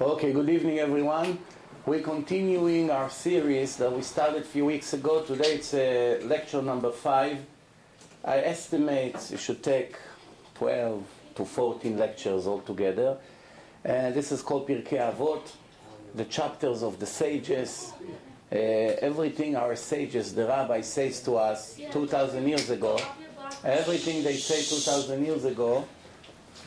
Okay, good evening, everyone. We're continuing our series that we started a few weeks ago. Today it's uh, lecture number five. I estimate it should take 12 to 14 lectures altogether. And this is called Pirkei Avot, the chapters of the sages. Uh, everything our sages, the rabbi says to us 2,000 years ago, everything they say 2,000 years ago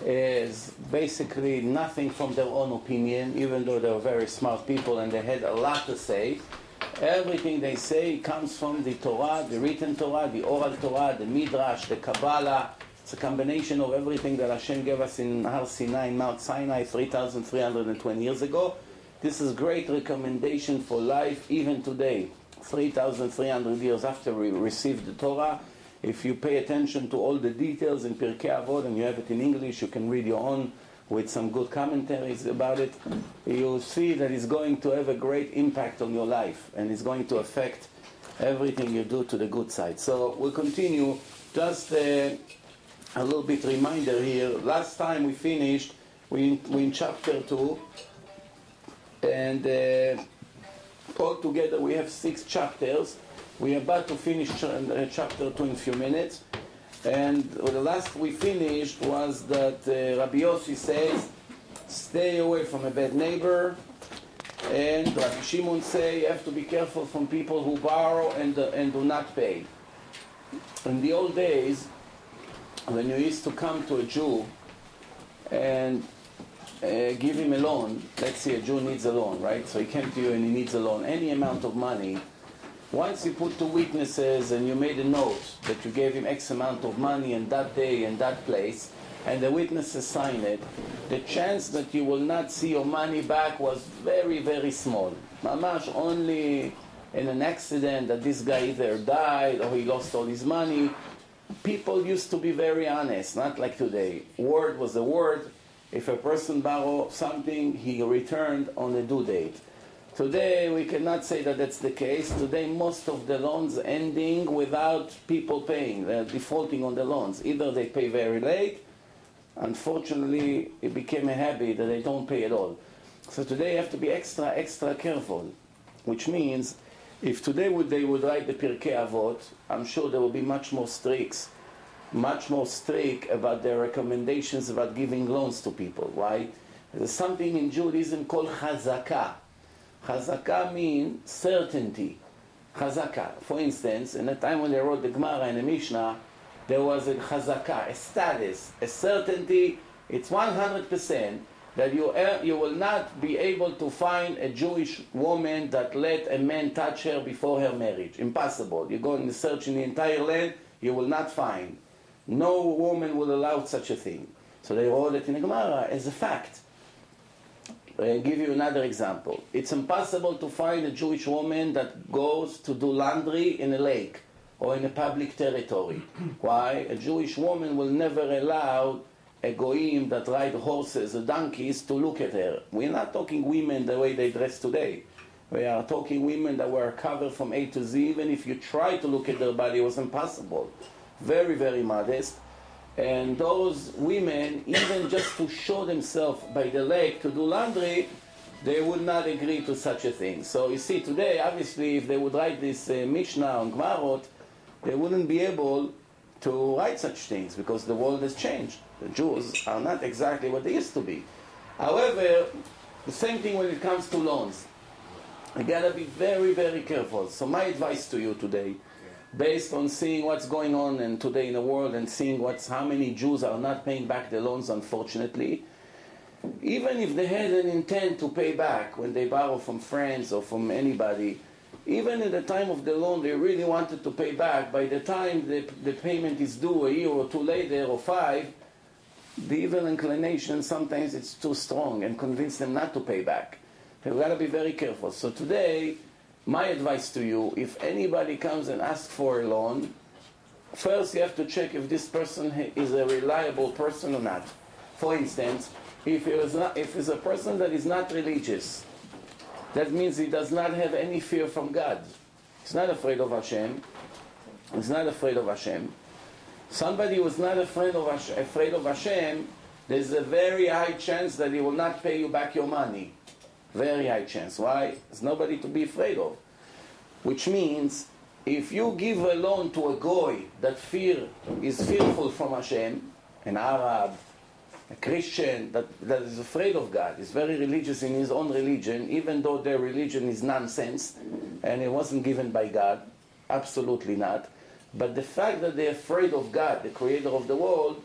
is basically nothing from their own opinion, even though they're very smart people and they had a lot to say. Everything they say comes from the Torah, the written Torah, the oral Torah, the Midrash, the Kabbalah. It's a combination of everything that Hashem gave us in Har Sinai, Mount Sinai, 3,320 years ago. This is great recommendation for life even today, 3,300 years after we received the Torah. If you pay attention to all the details in Pirkei Avot and you have it in English, you can read your own with some good commentaries about it. You'll see that it's going to have a great impact on your life and it's going to affect everything you do to the good side. So we'll continue. Just uh, a little bit reminder here. Last time we finished, we we in chapter two, and uh, all together we have six chapters. We're about to finish uh, chapter 2 in a few minutes. And the last we finished was that uh, Rabbi Yossi says, stay away from a bad neighbor. And Rabbi Shimon say, you have to be careful from people who borrow and, uh, and do not pay. In the old days, when you used to come to a Jew and uh, give him a loan, let's say a Jew needs a loan, right? So he came to you and he needs a loan, any amount of money, once you put two witnesses and you made a note that you gave him X amount of money in that day and that place, and the witnesses sign it, the chance that you will not see your money back was very, very small. Mamash only in an accident that this guy either died or he lost all his money. People used to be very honest, not like today. Word was a word. If a person borrowed something, he returned on the due date. Today, we cannot say that that's the case. Today, most of the loans ending without people paying. They're defaulting on the loans. Either they pay very late. Unfortunately, it became a habit that they don't pay at all. So today, you have to be extra, extra careful. Which means, if today would, they would write the Pirkei Avot, I'm sure there will be much more strict, much more strict about their recommendations about giving loans to people. Why? There's something in Judaism called chazakah. Chazaka means certainty. Chazaka. For instance, in the time when they wrote the Gemara and the Mishnah, there was a chazaka, a status, a certainty. It's 100% that you, uh, you will not be able to find a Jewish woman that let a man touch her before her marriage. Impossible. You go and search in the entire land, you will not find. No woman will allow such a thing. So they wrote it in the Gemara as a fact. I'll give you another example. It's impossible to find a Jewish woman that goes to do laundry in a lake or in a public territory. Why? A Jewish woman will never allow a goyim that ride horses or donkeys to look at her. We're not talking women the way they dress today. We are talking women that were covered from A to Z. Even if you try to look at their body, it was impossible. Very, very modest. And those women, even just to show themselves by the lake to do laundry, they would not agree to such a thing. So you see, today, obviously, if they would write this uh, Mishnah on Gmarot, they wouldn't be able to write such things because the world has changed. The Jews are not exactly what they used to be. However, the same thing when it comes to loans. You gotta be very, very careful. So my advice to you today based on seeing what's going on and today in the world and seeing what's how many Jews are not paying back the loans unfortunately. Even if they had an intent to pay back when they borrow from friends or from anybody even at the time of the loan they really wanted to pay back. By the time the, the payment is due a year or two later or five the evil inclination sometimes it's too strong and convince them not to pay back. You've got to be very careful. So today my advice to you, if anybody comes and asks for a loan, first you have to check if this person is a reliable person or not. For instance, if it is not, if it's a person that is not religious, that means he does not have any fear from God. He's not afraid of Hashem. He's not afraid of Hashem. Somebody who is not afraid of Hashem, afraid of Hashem there's a very high chance that he will not pay you back your money. Very high chance. Why? There's nobody to be afraid of. Which means if you give a loan to a goy that fear is fearful from Hashem, an Arab, a Christian that, that is afraid of God, is very religious in his own religion, even though their religion is nonsense and it wasn't given by God, absolutely not. But the fact that they're afraid of God, the creator of the world,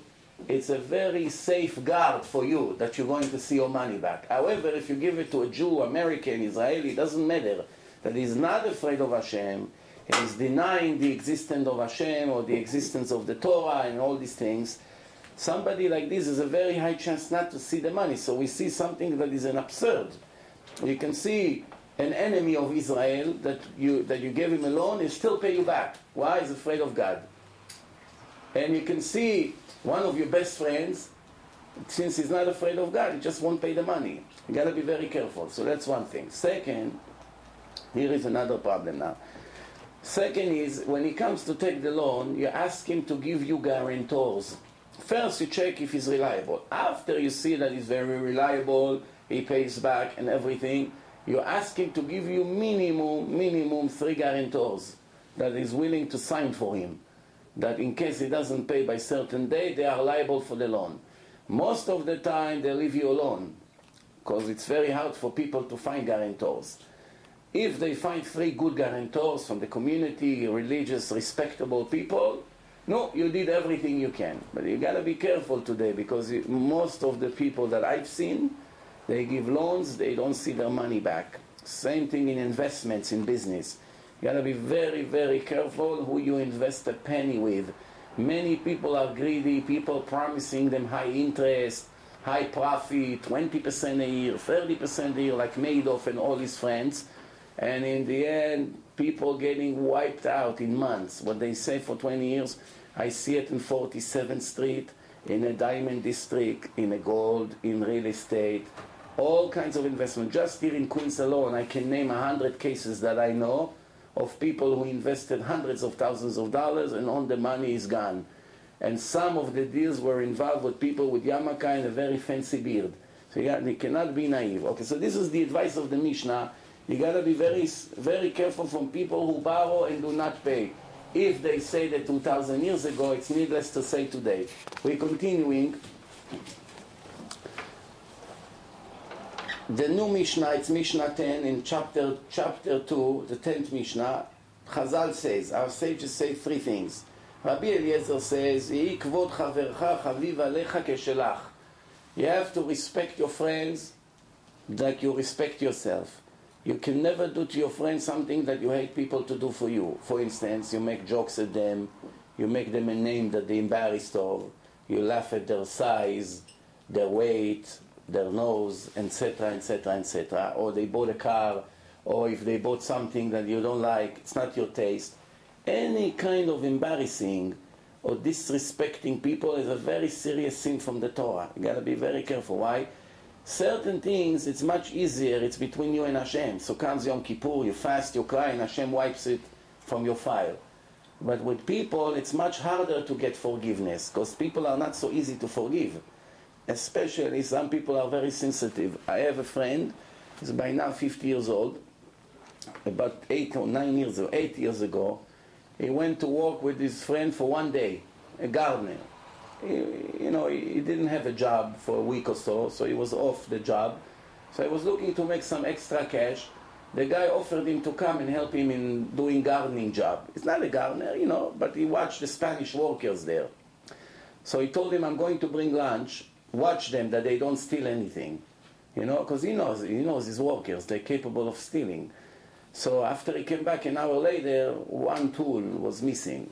it's a very safe guard for you that you're going to see your money back. However, if you give it to a Jew, American, Israeli, it doesn't matter, that he's not afraid of Hashem, he's denying the existence of Hashem or the existence of the Torah and all these things, somebody like this is a very high chance not to see the money. So we see something that is an absurd. You can see an enemy of Israel that you, that you gave him a loan, he still pay you back. Why? He's afraid of God. And you can see one of your best friends, since he's not afraid of God, he just won't pay the money. You gotta be very careful. So that's one thing. Second, here is another problem now. Second is when he comes to take the loan, you ask him to give you guarantors. First, you check if he's reliable. After you see that he's very reliable, he pays back and everything, you ask him to give you minimum, minimum three guarantors that is willing to sign for him. That in case he doesn't pay by certain date, they are liable for the loan. Most of the time, they leave you alone because it's very hard for people to find guarantors. If they find three good guarantors from the community, religious, respectable people, no, you did everything you can. But you gotta be careful today because most of the people that I've seen, they give loans, they don't see their money back. Same thing in investments in business. You gotta be very, very careful who you invest a penny with. Many people are greedy, people promising them high interest, high profit, 20% a year, 30% a year, like Madoff and all his friends. And in the end, people getting wiped out in months. What they say for 20 years, I see it in 47th Street, in a diamond district, in a gold, in real estate, all kinds of investment. Just here in Queens alone, I can name 100 cases that I know of people who invested hundreds of thousands of dollars and all the money is gone. And some of the deals were involved with people with yarmulke and a very fancy beard. So you, got, you cannot be naive. Okay, so this is the advice of the Mishnah. You got to be very, very careful from people who borrow and do not pay. If they say that 2,000 years ago, it's needless to say today. We're continuing. The new Mishnah, it's Mishnah 10 in chapter, chapter 2, the 10th Mishnah. Chazal says, our sages say three things. Rabbi Eliezer says, You have to respect your friends like you respect yourself. You can never do to your friends something that you hate people to do for you. For instance, you make jokes at them, you make them a name that they embarrassed of, you laugh at their size, their weight, their nose, etc., etc., etc., or they bought a car, or if they bought something that you don't like, it's not your taste. Any kind of embarrassing or disrespecting people is a very serious sin from the Torah. You gotta be very careful. Why? Certain things, it's much easier, it's between you and Hashem. So comes Yom Kippur, you fast, you cry, and Hashem wipes it from your file. But with people, it's much harder to get forgiveness, because people are not so easy to forgive especially some people are very sensitive. I have a friend, he's by now 50 years old, about eight or nine years ago, eight years ago, he went to work with his friend for one day, a gardener. He, you know, he didn't have a job for a week or so, so he was off the job. So he was looking to make some extra cash. The guy offered him to come and help him in doing gardening job. He's not a gardener, you know, but he watched the Spanish workers there. So he told him, I'm going to bring lunch watch them that they don't steal anything. You know, because he knows, he knows his workers, they're capable of stealing. So after he came back an hour later, one tool was missing.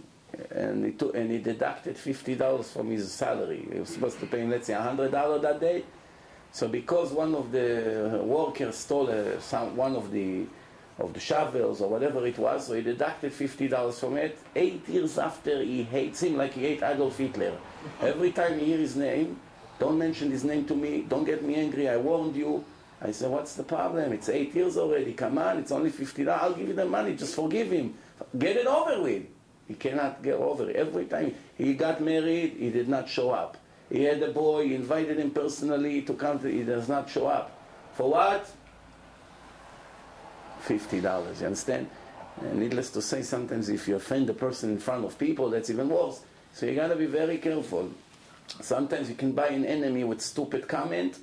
And he, took, and he deducted $50 from his salary. He was supposed to pay him, let's say, $100 that day. So because one of the workers stole a, some, one of the, of the shovels or whatever it was, so he deducted $50 from it. Eight years after, he hates him like he hates Adolf Hitler. Every time he hears his name, don't mention his name to me. Don't get me angry. I warned you. I said, what's the problem? It's eight years already. Come on, it's only $50. I'll give you the money. Just forgive him. Get it over with. He cannot get over it. Every time he got married, he did not show up. He had a boy, he invited him personally to come to, he does not show up. For what? $50, you understand? And needless to say, sometimes if you offend a person in front of people, that's even worse. So you gotta be very careful. Sometimes you can buy an enemy with stupid comment.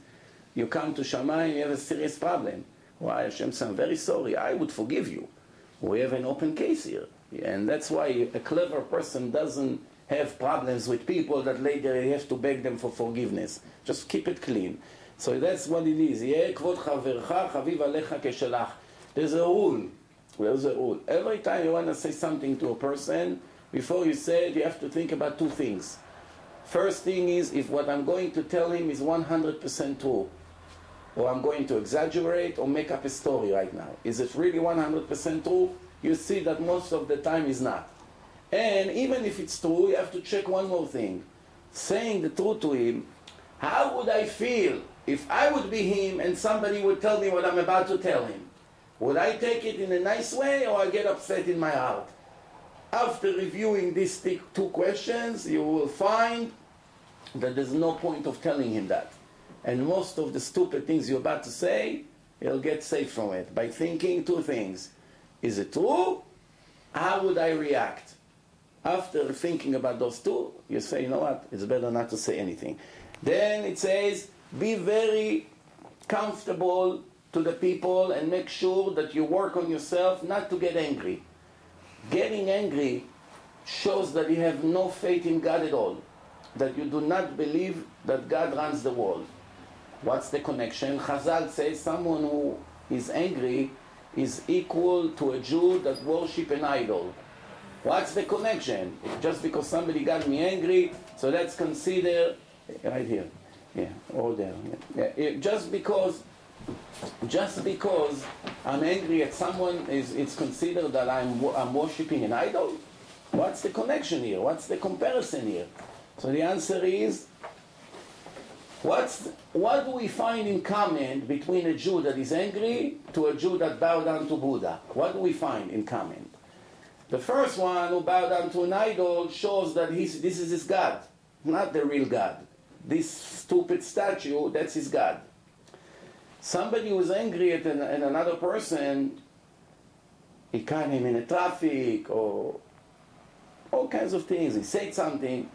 You come to Shamayim, and you have a serious problem. Why, Hashem I'm very sorry, I would forgive you. We have an open case here. And that's why a clever person doesn't have problems with people that later you have to beg them for forgiveness. Just keep it clean. So that's what it is. There's a rule. There's a rule. Every time you want to say something to a person, before you say it, you have to think about two things. First thing is if what I'm going to tell him is 100% true, or I'm going to exaggerate or make up a story right now. Is it really 100% true? You see that most of the time is not. And even if it's true, you have to check one more thing. Saying the truth to him, how would I feel if I would be him and somebody would tell me what I'm about to tell him? Would I take it in a nice way or I get upset in my heart? After reviewing these two questions, you will find that there's no point of telling him that. And most of the stupid things you're about to say, you'll get safe from it by thinking two things. Is it true? How would I react? After thinking about those two, you say, you know what, it's better not to say anything. Then it says, be very comfortable to the people and make sure that you work on yourself not to get angry. Getting angry shows that you have no faith in God at all, that you do not believe that God runs the world. What's the connection? Chazal says someone who is angry is equal to a Jew that worship an idol. What's the connection? Just because somebody got me angry, so let's consider right here, yeah, or there. Yeah. Yeah. Just because, just because I'm angry at someone, is it's considered that I'm I'm worshiping an idol. What's the connection here? What's the comparison here? So the answer is What's, what do we find in common between a Jew that is angry to a Jew that bowed down to Buddha? What do we find in common? The first one who bowed down to an idol shows that he's, this is his God, not the real God. This stupid statue, that's his God. Somebody who is angry at, an, at another person, he caught him in a traffic or all kinds of things. He said something.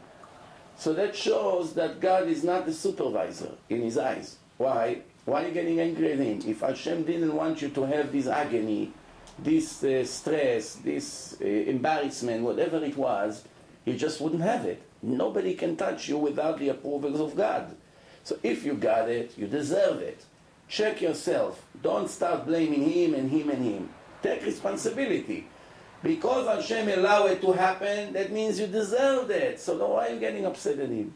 So that shows that God is not the supervisor in his eyes. Why? Why are you getting angry at him? If Hashem didn't want you to have this agony, this uh, stress, this uh, embarrassment, whatever it was, he just wouldn't have it. Nobody can touch you without the approval of God. So if you got it, you deserve it. Check yourself. Don't start blaming him and him and him. Take responsibility. Because Hashem allowed it to happen, that means you deserved it. So why are you getting upset at him?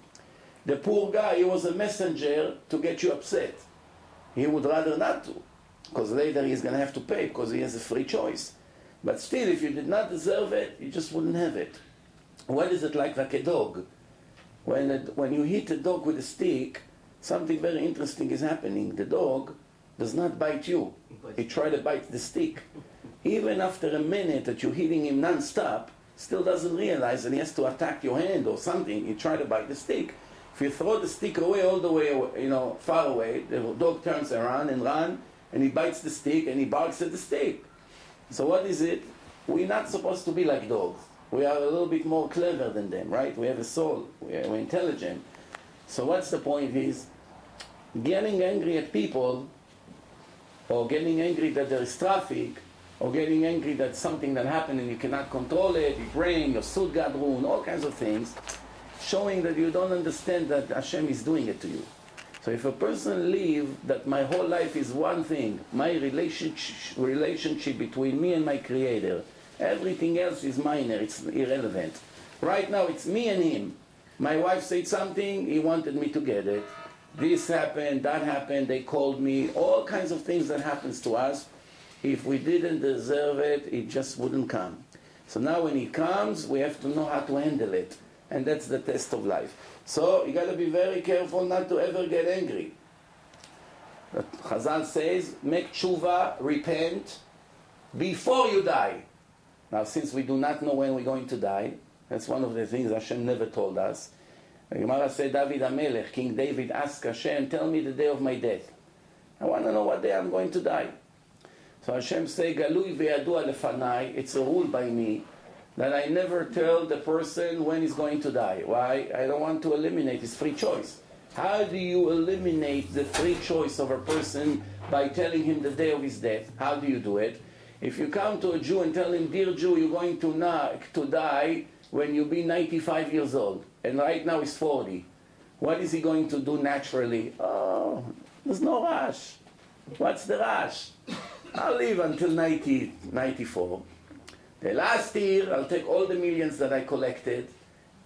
The poor guy, he was a messenger to get you upset. He would rather not to, because later he's going to have to pay because he has a free choice. But still, if you did not deserve it, you just wouldn't have it. What is it like, like a dog? When, when you hit a dog with a stick, something very interesting is happening. The dog does not bite you. He tries to bite the stick even after a minute that you're hitting him non-stop, still doesn't realize that he has to attack your hand or something. He try to bite the stick. If you throw the stick away all the way, you know, far away, the dog turns around and run, and he bites the stick and he barks at the stick. So what is it? We're not supposed to be like dogs. We are a little bit more clever than them, right? We have a soul. We're intelligent. So what's the point is, getting angry at people, or getting angry that there is traffic, or getting angry that something that happened and you cannot control it, your brain, your suit got ruined, all kinds of things, showing that you don't understand that Hashem is doing it to you. So if a person leave that my whole life is one thing, my relationship, relationship between me and my Creator, everything else is minor, it's irrelevant. Right now it's me and him. My wife said something, he wanted me to get it. This happened, that happened, they called me, all kinds of things that happens to us if we didn't deserve it, it just wouldn't come. So now when it comes, we have to know how to handle it. And that's the test of life. So you got to be very careful not to ever get angry. But Chazal says, make tshuva, repent, before you die. Now, since we do not know when we're going to die, that's one of the things Hashem never told us. The Gemara said, David HaMelech, King David asked Hashem, tell me the day of my death. I want to know what day I'm going to die. So Hashem say, Galui ve'yadua lefanai, it's a rule by me, that I never tell the person when he's going to die. Why? I don't want to eliminate his free choice. How do you eliminate the free choice of a person by telling him the day of his death? How do you do it? If you come to a Jew and tell him, Dear Jew, you're going to, na- to die when you be 95 years old, and right now he's 40, what is he going to do naturally? Oh, there's no rush. What's the rush? I'll live until 90, 94. The last year, I'll take all the millions that I collected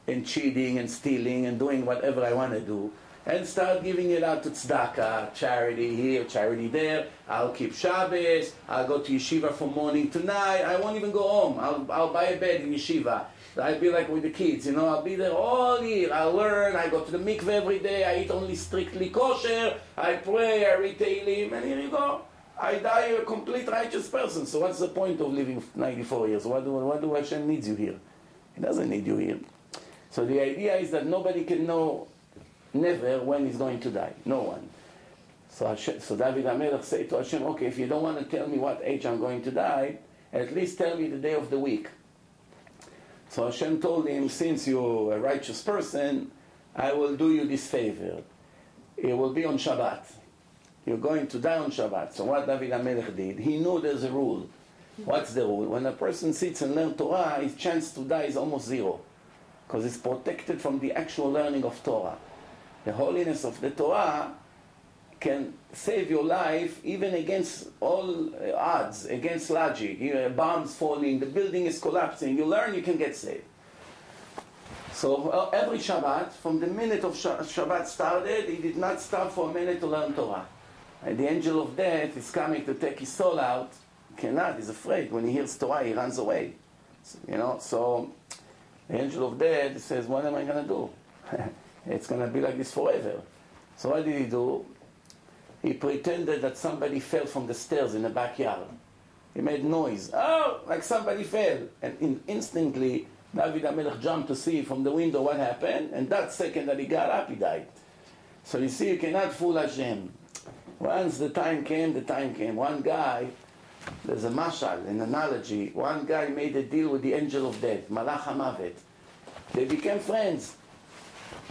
in cheating and stealing and doing whatever I want to do and start giving it out to tzedakah, charity here, charity there. I'll keep Shabbos. I'll go to yeshiva from morning to night. I won't even go home. I'll, I'll buy a bed in yeshiva. I'll be like with the kids, you know. I'll be there all year. I'll learn. I go to the mikveh every day. I eat only strictly kosher. I pray. I read Tehillim, and here you go. I die a complete righteous person. So what's the point of living 94 years? Why do, what do Hashem needs you here? He doesn't need you here. So the idea is that nobody can know never when he's going to die. No one. So, Hashem, so David HaMelech said to Hashem, okay, if you don't want to tell me what age I'm going to die, at least tell me the day of the week. So Hashem told him, since you're a righteous person, I will do you this favor. It will be on Shabbat. You're going to die on Shabbat. So what David HaMelech did, he knew there's a rule. What's the rule? When a person sits and learns Torah, his chance to die is almost zero. Because it's protected from the actual learning of Torah. The holiness of the Torah can save your life even against all odds, against logic. You know, bombs falling, the building is collapsing. You learn, you can get saved. So uh, every Shabbat, from the minute of Shabbat started, he did not stop for a minute to learn Torah. And the angel of death is coming to take his soul out. He cannot, he's afraid. When he hears Torah, he runs away. You know, so the angel of death says, what am I going to do? it's going to be like this forever. So what did he do? He pretended that somebody fell from the stairs in the backyard. He made noise. Oh, like somebody fell. And in, instantly, David HaMelech jumped to see from the window what happened. And that second that he got up, he died. So you see, you cannot fool Hashem. Once the time came, the time came. One guy, there's a mashal, an analogy. One guy made a deal with the angel of death, Malach HaMavet. They became friends.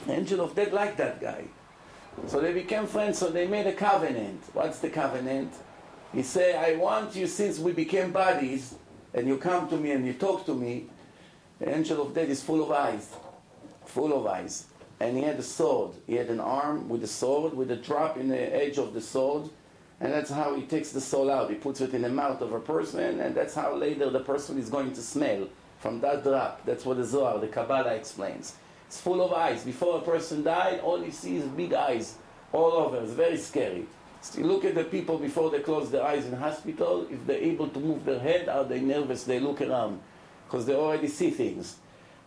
The angel of death liked that guy. So they became friends, so they made a covenant. What's the covenant? He said, I want you, since we became buddies, and you come to me and you talk to me, the angel of death is full of eyes. Full of eyes. And he had a sword. He had an arm with a sword, with a drop in the edge of the sword. And that's how he takes the soul out. He puts it in the mouth of a person, and that's how later the person is going to smell from that drop. That's what the Zohar, the Kabbalah explains. It's full of eyes. Before a person died, all he sees is big eyes all over. It's very scary. Look at the people before they close their eyes in hospital, if they're able to move their head, are they nervous? They look around because they already see things.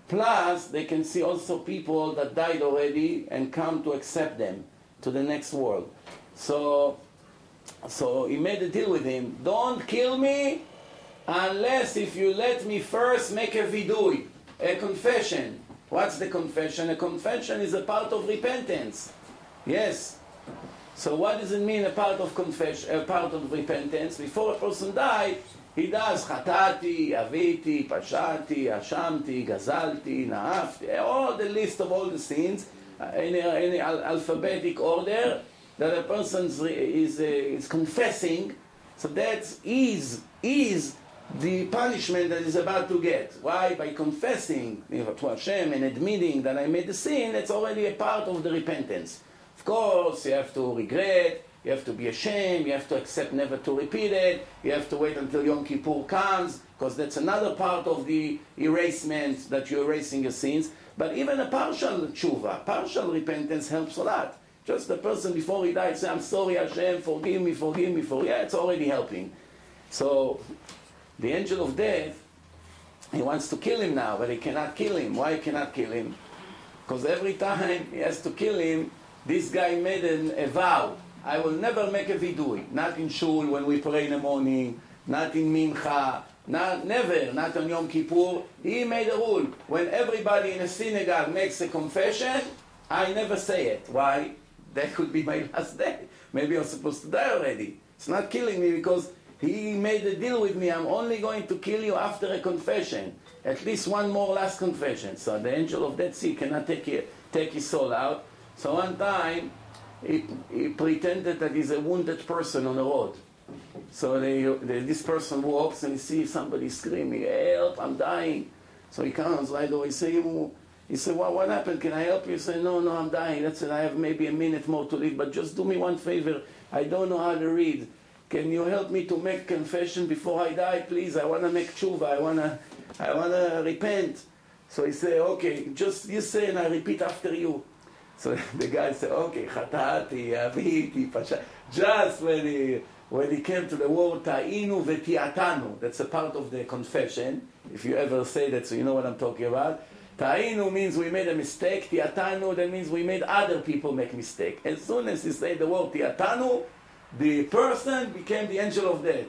Plus, they can see also people that died already and come to accept them to the next world. So, so he made a deal with him. Don't kill me unless if you let me first make a vidui, a confession. What's the confession? A confession is a part of repentance. Yes. So what does it mean a part of confession, a part of repentance? Before a person dies, he does chatati, aviti, pashati, ashamti, gazalti, naafti, all the list of all the sins uh, in, a, in alphabetic order that a person is, is, is confessing. So that is, is the punishment that is about to get. Why? By confessing to Hashem and admitting that I made the sin, it's already a part of the repentance. Of course, you have to regret, you have to be ashamed, you have to accept never to repeat it, you have to wait until Yom Kippur comes, because that's another part of the erasement that you're erasing your sins. But even a partial tshuva, partial repentance helps a lot. Just the person before he died say, I'm sorry Hashem, forgive me, forgive me, for yeah, it's already helping. So the angel of death, he wants to kill him now, but he cannot kill him. Why he cannot kill him? Because every time he has to kill him, this guy made an, a vow. I will never make a vidui. Not in shul when we pray in the morning, not in mincha, not, never, not on Yom Kippur. He made a rule. When everybody in a synagogue makes a confession, I never say it. Why? That could be my last day. Maybe I'm supposed to die already. It's not killing me because he made a deal with me. I'm only going to kill you after a confession. At least one more last confession. So the angel of Dead Sea cannot take, take his soul out. So one time, he, he pretended that he's a wounded person on the road. So they, they, this person walks and he sees somebody screaming, help, I'm dying. So he comes right away, say, he said, well, what happened? Can I help you? He said, no, no, I'm dying. That's it. I have maybe a minute more to live, but just do me one favor. I don't know how to read. Can you help me to make confession before I die, please? I want to make tshuva. I want to, I want to repent. So he said, okay, just you say and I repeat after you. So the guy said, okay, chatati, aviti, pasha. Just when he, when he came to the word ta'inu vetiatanu, that's a part of the confession. If you ever say that, so you know what I'm talking about. Ta'inu means we made a mistake. Tiatanu, that means we made other people make mistake. As soon as he said the word tiatanu, the person became the angel of death.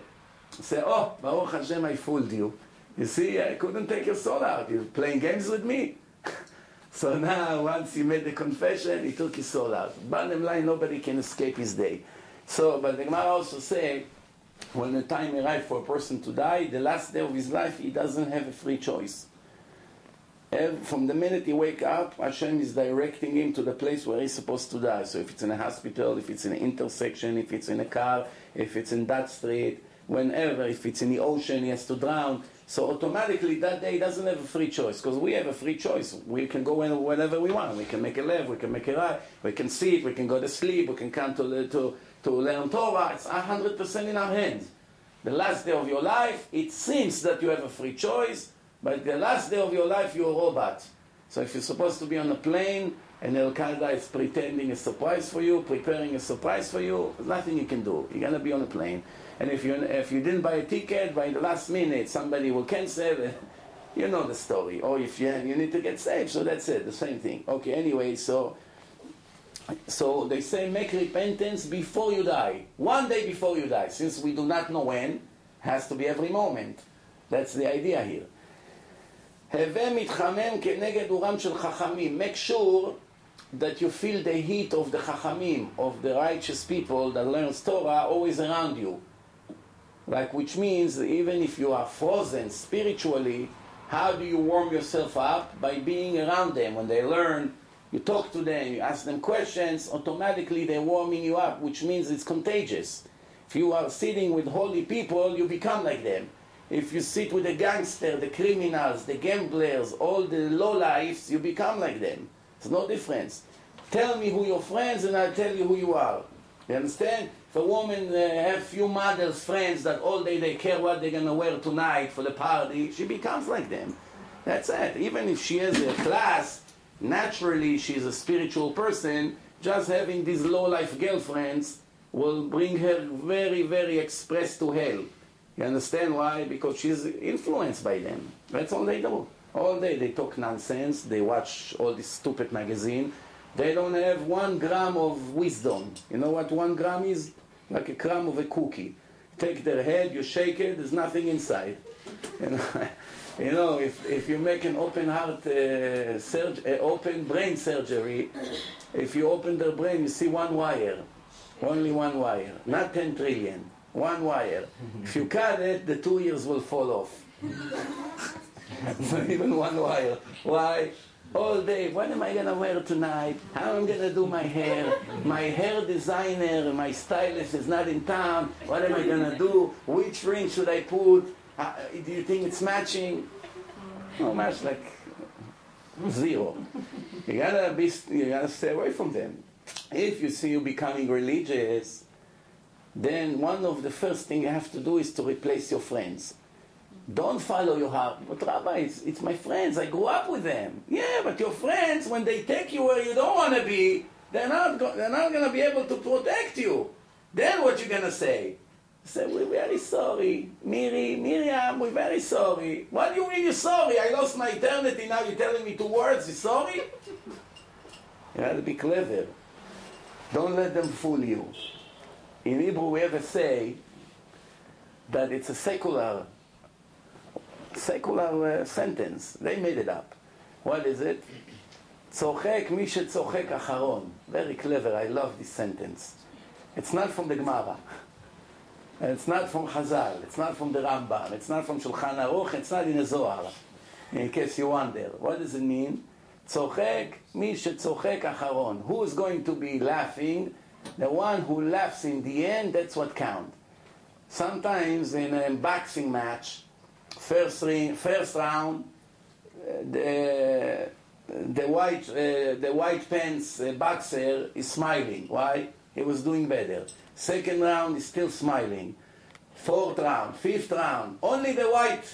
Say, oh, Baruch Hashem, I fooled you. You see, I couldn't take your soul out. You're playing games with me. so now, once he made the confession, he took his soul out. Bottom line, nobody can escape his day. So, but the Gemara also say, when the time arrives for a person to die, the last day of his life, he doesn't have a free choice. From the minute he wake up, Hashem is directing him to the place where he's supposed to die. So if it's in a hospital, if it's in an intersection, if it's in a car, if it's in that street, whenever, if it's in the ocean, he has to drown. So automatically that day doesn't have a free choice because we have a free choice. We can go in whenever we want. We can make a left, we can make a right, we can sit, we can go to sleep, we can come to, to, to learn Torah. It's 100% in our hands. The last day of your life, it seems that you have a free choice, but the last day of your life, you're a robot. So if you're supposed to be on a plane and Al Qaeda is pretending a surprise for you, preparing a surprise for you, nothing you can do. You're going to be on a plane. And if you, if you didn't buy a ticket, by the last minute, somebody will cancel. You know the story. Or if you, you need to get saved, so that's it, the same thing. Okay, anyway, so so they say make repentance before you die. One day before you die. Since we do not know when, has to be every moment. That's the idea here. הווה מתחמם כנגד אורם של חכמים. Make sure that you feel the heat of the חכמים, of the righteous people that learn Torah always around you. Like, which means even if you are frozen spiritually, how do you warm yourself up? By being around them. When they learn, you talk to them, you ask them questions, automatically they're warming you up, which means it's contagious. If you are sitting with holy people, you become like them. If you sit with the gangster, the criminals, the gamblers, all the lowlifes, you become like them. There's no difference. Tell me who your friends and I'll tell you who you are. You understand? If a woman uh, have few models, friends that all day they care what they're gonna wear tonight for the party, she becomes like them. That's it. Even if she has a class, naturally she's a spiritual person, just having these low-life girlfriends will bring her very, very express to hell. You understand why? Because she's influenced by them. That's all they do. All day they talk nonsense, they watch all this stupid magazine. They don't have one gram of wisdom. You know what one gram is? Like a gram of a cookie. Take their head, you shake it, there's nothing inside. You know, you know if, if you make an open heart, uh, surg- uh, open brain surgery, if you open their brain, you see one wire. Only one wire. Not 10 trillion one wire. If you cut it, the two ears will fall off. Not even one wire. Why? All day, what am I gonna wear tonight? How am I gonna do my hair? My hair designer, my stylist is not in town. What am I gonna do? Which ring should I put? Uh, do you think it's matching? No match, like zero. You gotta be, you gotta stay away from them. If you see you becoming religious, then one of the first things you have to do is to replace your friends. Don't follow your heart. But Rabbi, it's, it's my friends. I grew up with them. Yeah, but your friends, when they take you where you don't want to be, they're not, go- they're not going to be able to protect you. Then what you going to say? Say, we're very sorry. Miri, Miriam, we're very sorry. What do you mean you're sorry? I lost my eternity, now you're telling me two words, you're sorry? You have to be clever. Don't let them fool you In Hebrew, we have a say that it's a secular, secular uh, sentence. They made it up. What is it? צוחק מי שצוחק אחרון. Very clever, I love this sentence. It's not from the Gemara. It's not from Chazal. It's not from the Rambam. It's not from Shulchan Aruch. It's not in the Zohar. In case you wonder. What does it mean? צוחק מי שצוחק אחרון. Who is going to be laughing? the one who laughs in the end, that's what counts. Sometimes in a boxing match, first, ring, first round, uh, the, the, white, uh, the white pants uh, boxer is smiling. Why? He was doing better. Second round is still smiling. Fourth round, fifth round, only the white,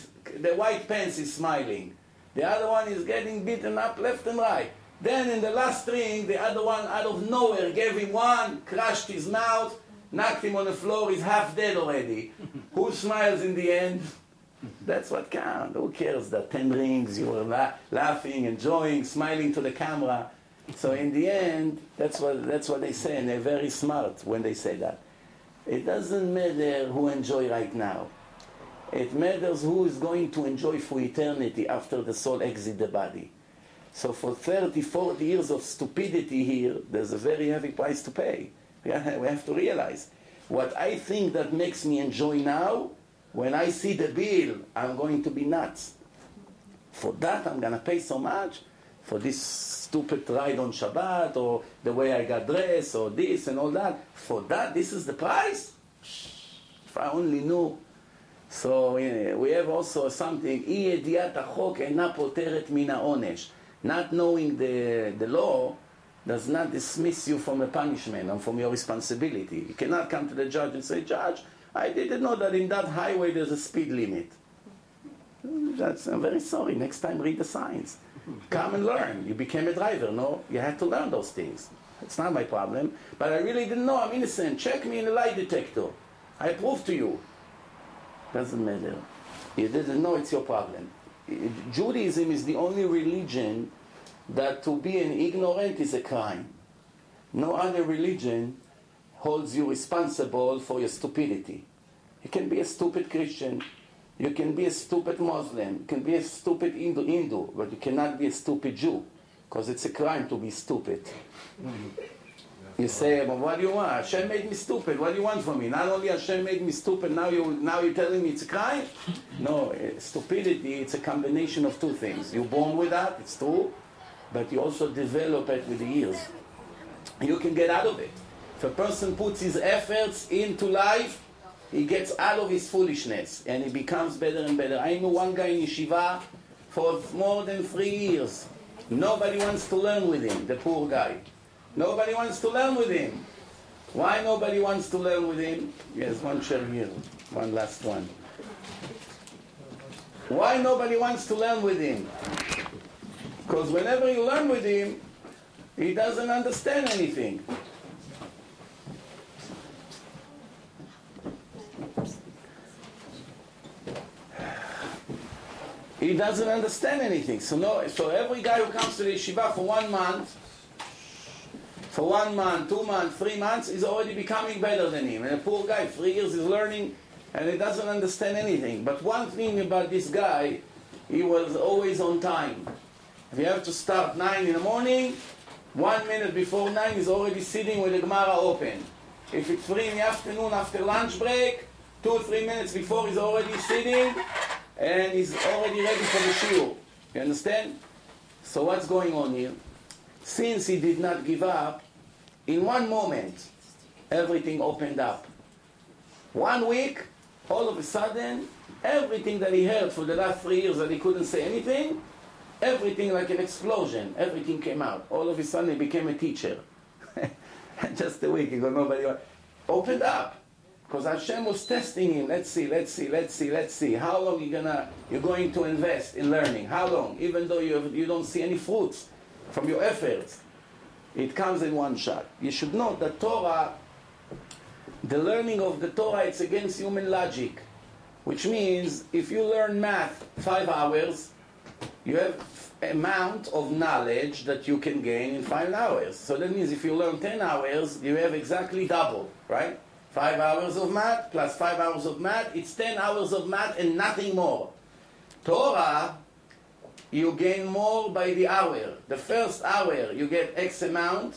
the white pants is smiling. The other one is getting beaten up left and right. Then in the last ring, the other one out of nowhere gave him one, crushed his mouth, knocked him on the floor, he's half dead already. Who smiles in the end? That's what counts. Who cares that 10 rings, you were la- laughing, enjoying, smiling to the camera. So in the end, that's what, that's what they say, and they're very smart when they say that. It doesn't matter who enjoy right now. It matters who is going to enjoy for eternity after the soul exits the body. So for 30, 40 years of stupidity here, there's a very heavy price to pay. We have to realize. What I think that makes me enjoy now, when I see the bill, I'm going to be nuts. For that, I'm going to pay so much. For this stupid ride on Shabbat, or the way I got dressed, or this and all that. For that, this is the price? If I only knew so we have also something, אי ידיעת החוק אינה פותרת מן העונש. not knowing the, the law does not dismiss you from a punishment and from your responsibility. You cannot come to the judge and say, Judge, I didn't know that in that highway there's a speed limit. That's, I'm very sorry. Next time read the signs. Come and learn. You became a driver, no? You had to learn those things. It's not my problem. But I really didn't know. I'm innocent. Check me in the lie detector. I prove to you. Doesn't matter. You didn't know it's your problem. Judaism is the only religion that to be an ignorant is a crime. No other religion holds you responsible for your stupidity. You can be a stupid Christian, you can be a stupid Muslim, you can be a stupid Hindu, Hindu but you cannot be a stupid Jew, because it's a crime to be stupid. You say, well, what do you want? Hashem made me stupid. What do you want from me? Not only Hashem made me stupid, now, you, now you're telling me it's a crime? No, eh, stupidity, it's a combination of two things. You're born with that, it's true, but you also develop it with the years. You can get out of it. If a person puts his efforts into life, he gets out of his foolishness and he becomes better and better. I know one guy in yeshiva for more than three years. Nobody wants to learn with him, the poor guy. Nobody wants to learn with him. Why nobody wants to learn with him? Yes, one chair here, one last one. Why nobody wants to learn with him? Because whenever you learn with him, he doesn't understand anything. He doesn't understand anything. So no, so every guy who comes to the yeshiva for one month, for one month, two months, three months, is already becoming better than him. And a poor guy, three years is learning and he doesn't understand anything. But one thing about this guy, he was always on time. If you have to start nine in the morning, one minute before nine he's already sitting with the Gemara open. If it's three in the afternoon after lunch break, two or three minutes before he's already sitting and he's already ready for the shiur. You understand? So what's going on here? Since he did not give up, in one moment, everything opened up. One week, all of a sudden, everything that he heard for the last three years that he couldn't say anything, everything like an explosion, everything came out. All of a sudden, he became a teacher. Just a week ago, nobody opened up. Because Hashem was testing him. Let's see, let's see, let's see, let's see. How long you gonna you're going to invest in learning? How long? Even though you you don't see any fruits from your efforts, it comes in one shot. You should know that Torah, the learning of the Torah, it's against human logic, which means if you learn math five hours, you have amount of knowledge that you can gain in five hours. So that means if you learn ten hours, you have exactly double, right? Five hours of math plus five hours of math, it's ten hours of math and nothing more. Torah, you gain more by the hour. The first hour you get X amount,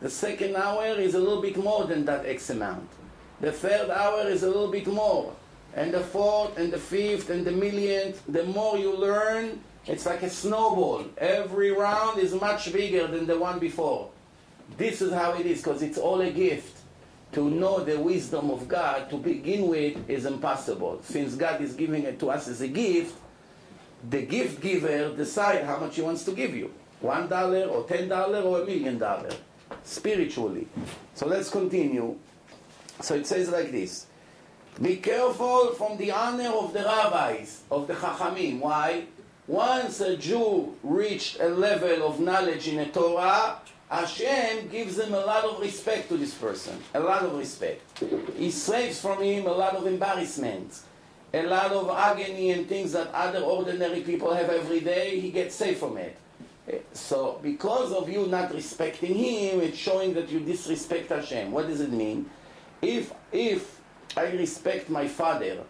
the second hour is a little bit more than that X amount. The third hour is a little bit more. And the fourth and the fifth and the millionth, the more you learn, it's like a snowball. Every round is much bigger than the one before. This is how it is, because it's all a gift. To know the wisdom of God to begin with is impossible. Since God is giving it to us as a gift, the gift giver decide how much he wants to give you. One dollar or ten dollar or a million dollar. Spiritually. So let's continue. So it says like this. Be careful from the honor of the rabbis, of the chachamim. Why? Once a Jew reached a level of knowledge in the Torah, Hashem gives him a lot of respect to this person. A lot of respect. He saves from him a lot of embarrassment. A lot of agony and things that other ordinary people have every day, he gets saved from it. So, because of you not respecting him, it's showing that you disrespect Hashem. What does it mean? If, if I respect my father,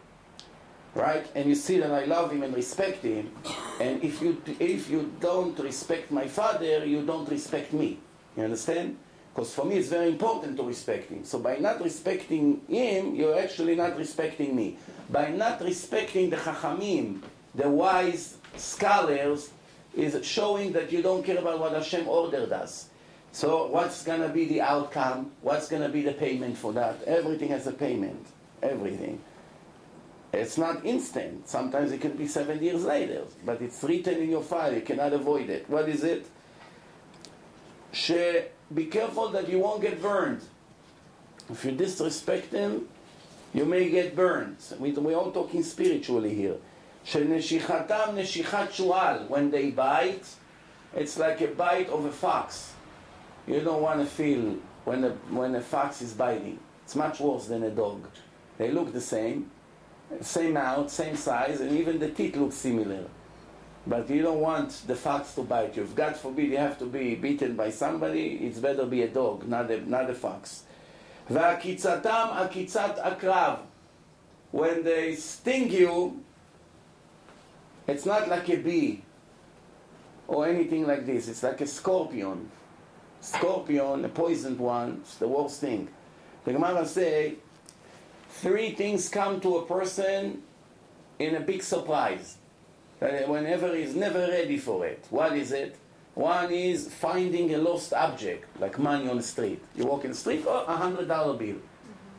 right, and you see that I love him and respect him, and if you, if you don't respect my father, you don't respect me. You understand? Because for me it's very important to respect him. So by not respecting him, you're actually not respecting me. By not respecting the chachamim, the wise scholars, is showing that you don't care about what Hashem ordered us. So what's going to be the outcome? What's going to be the payment for that? Everything has a payment. Everything. It's not instant. Sometimes it can be seven years later, but it's written in your file. You cannot avoid it. What is it? She, be careful that you won't get burned. If you disrespect them, you may get burned. We, we're all talking spiritually here. שנשיכתם נשיכת שועל. When they bite, it's like a bite of a fox. You don't want to feel when a, when a fox is biting. It's much worse than a dog. They look the same, same mouth, same size, and even the teeth look similar. But you don't want the fox to bite you. If God forbid you have to be beaten by somebody, it's better be a dog, not a, not a fox. והקיצתם עקיצת עקרב. When they sting you, it's not like a bee or anything like this. It's like a scorpion. Scorpion, a poisoned one, it's the worst thing. The Gemara say, three things come to a person in a big surprise. Uh, whenever he's never ready for it. What is it? One is finding a lost object, like money on the street. You walk in the street, oh, a hundred dollar bill.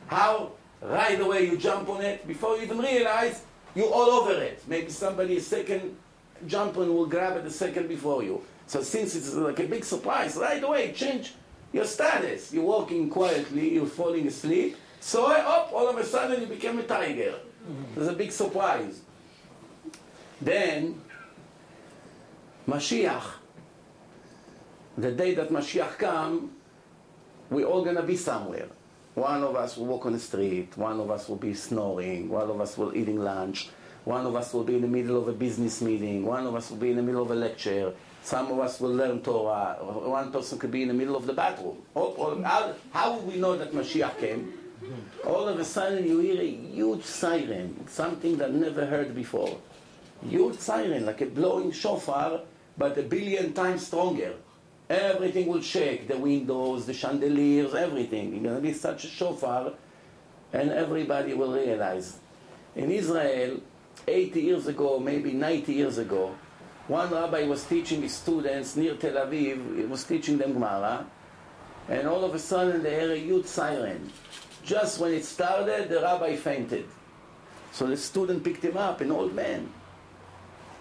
How? Right away you jump on it before you even realize you're all over it. Maybe somebody a second jump and will grab it a second before you. So since it's like a big surprise, right away change your status. You're walking quietly, you're falling asleep. So up, all of a sudden you became a tiger. There's a big surprise. Then Mashiach, the day that Mashiach come, we're all gonna be somewhere. One of us will walk on the street, one of us will be snoring, one of us will eating lunch, one of us will be in the middle of a business meeting, one of us will be in the middle of a lecture, some of us will learn Torah, one person could be in the middle of the bathroom. How, how will we know that Mashiach came? All of a sudden you hear a huge siren, something that never heard before. Huge siren, like a blowing shofar, but a billion times stronger. Everything will shake, the windows, the chandeliers, everything. It's going to be such a shofar, and everybody will realize. In Israel, 80 years ago, maybe 90 years ago, one rabbi was teaching his students near Tel Aviv, he was teaching them Gemara, and all of a sudden they heard a huge siren. Just when it started, the rabbi fainted. So the student picked him up, an old man.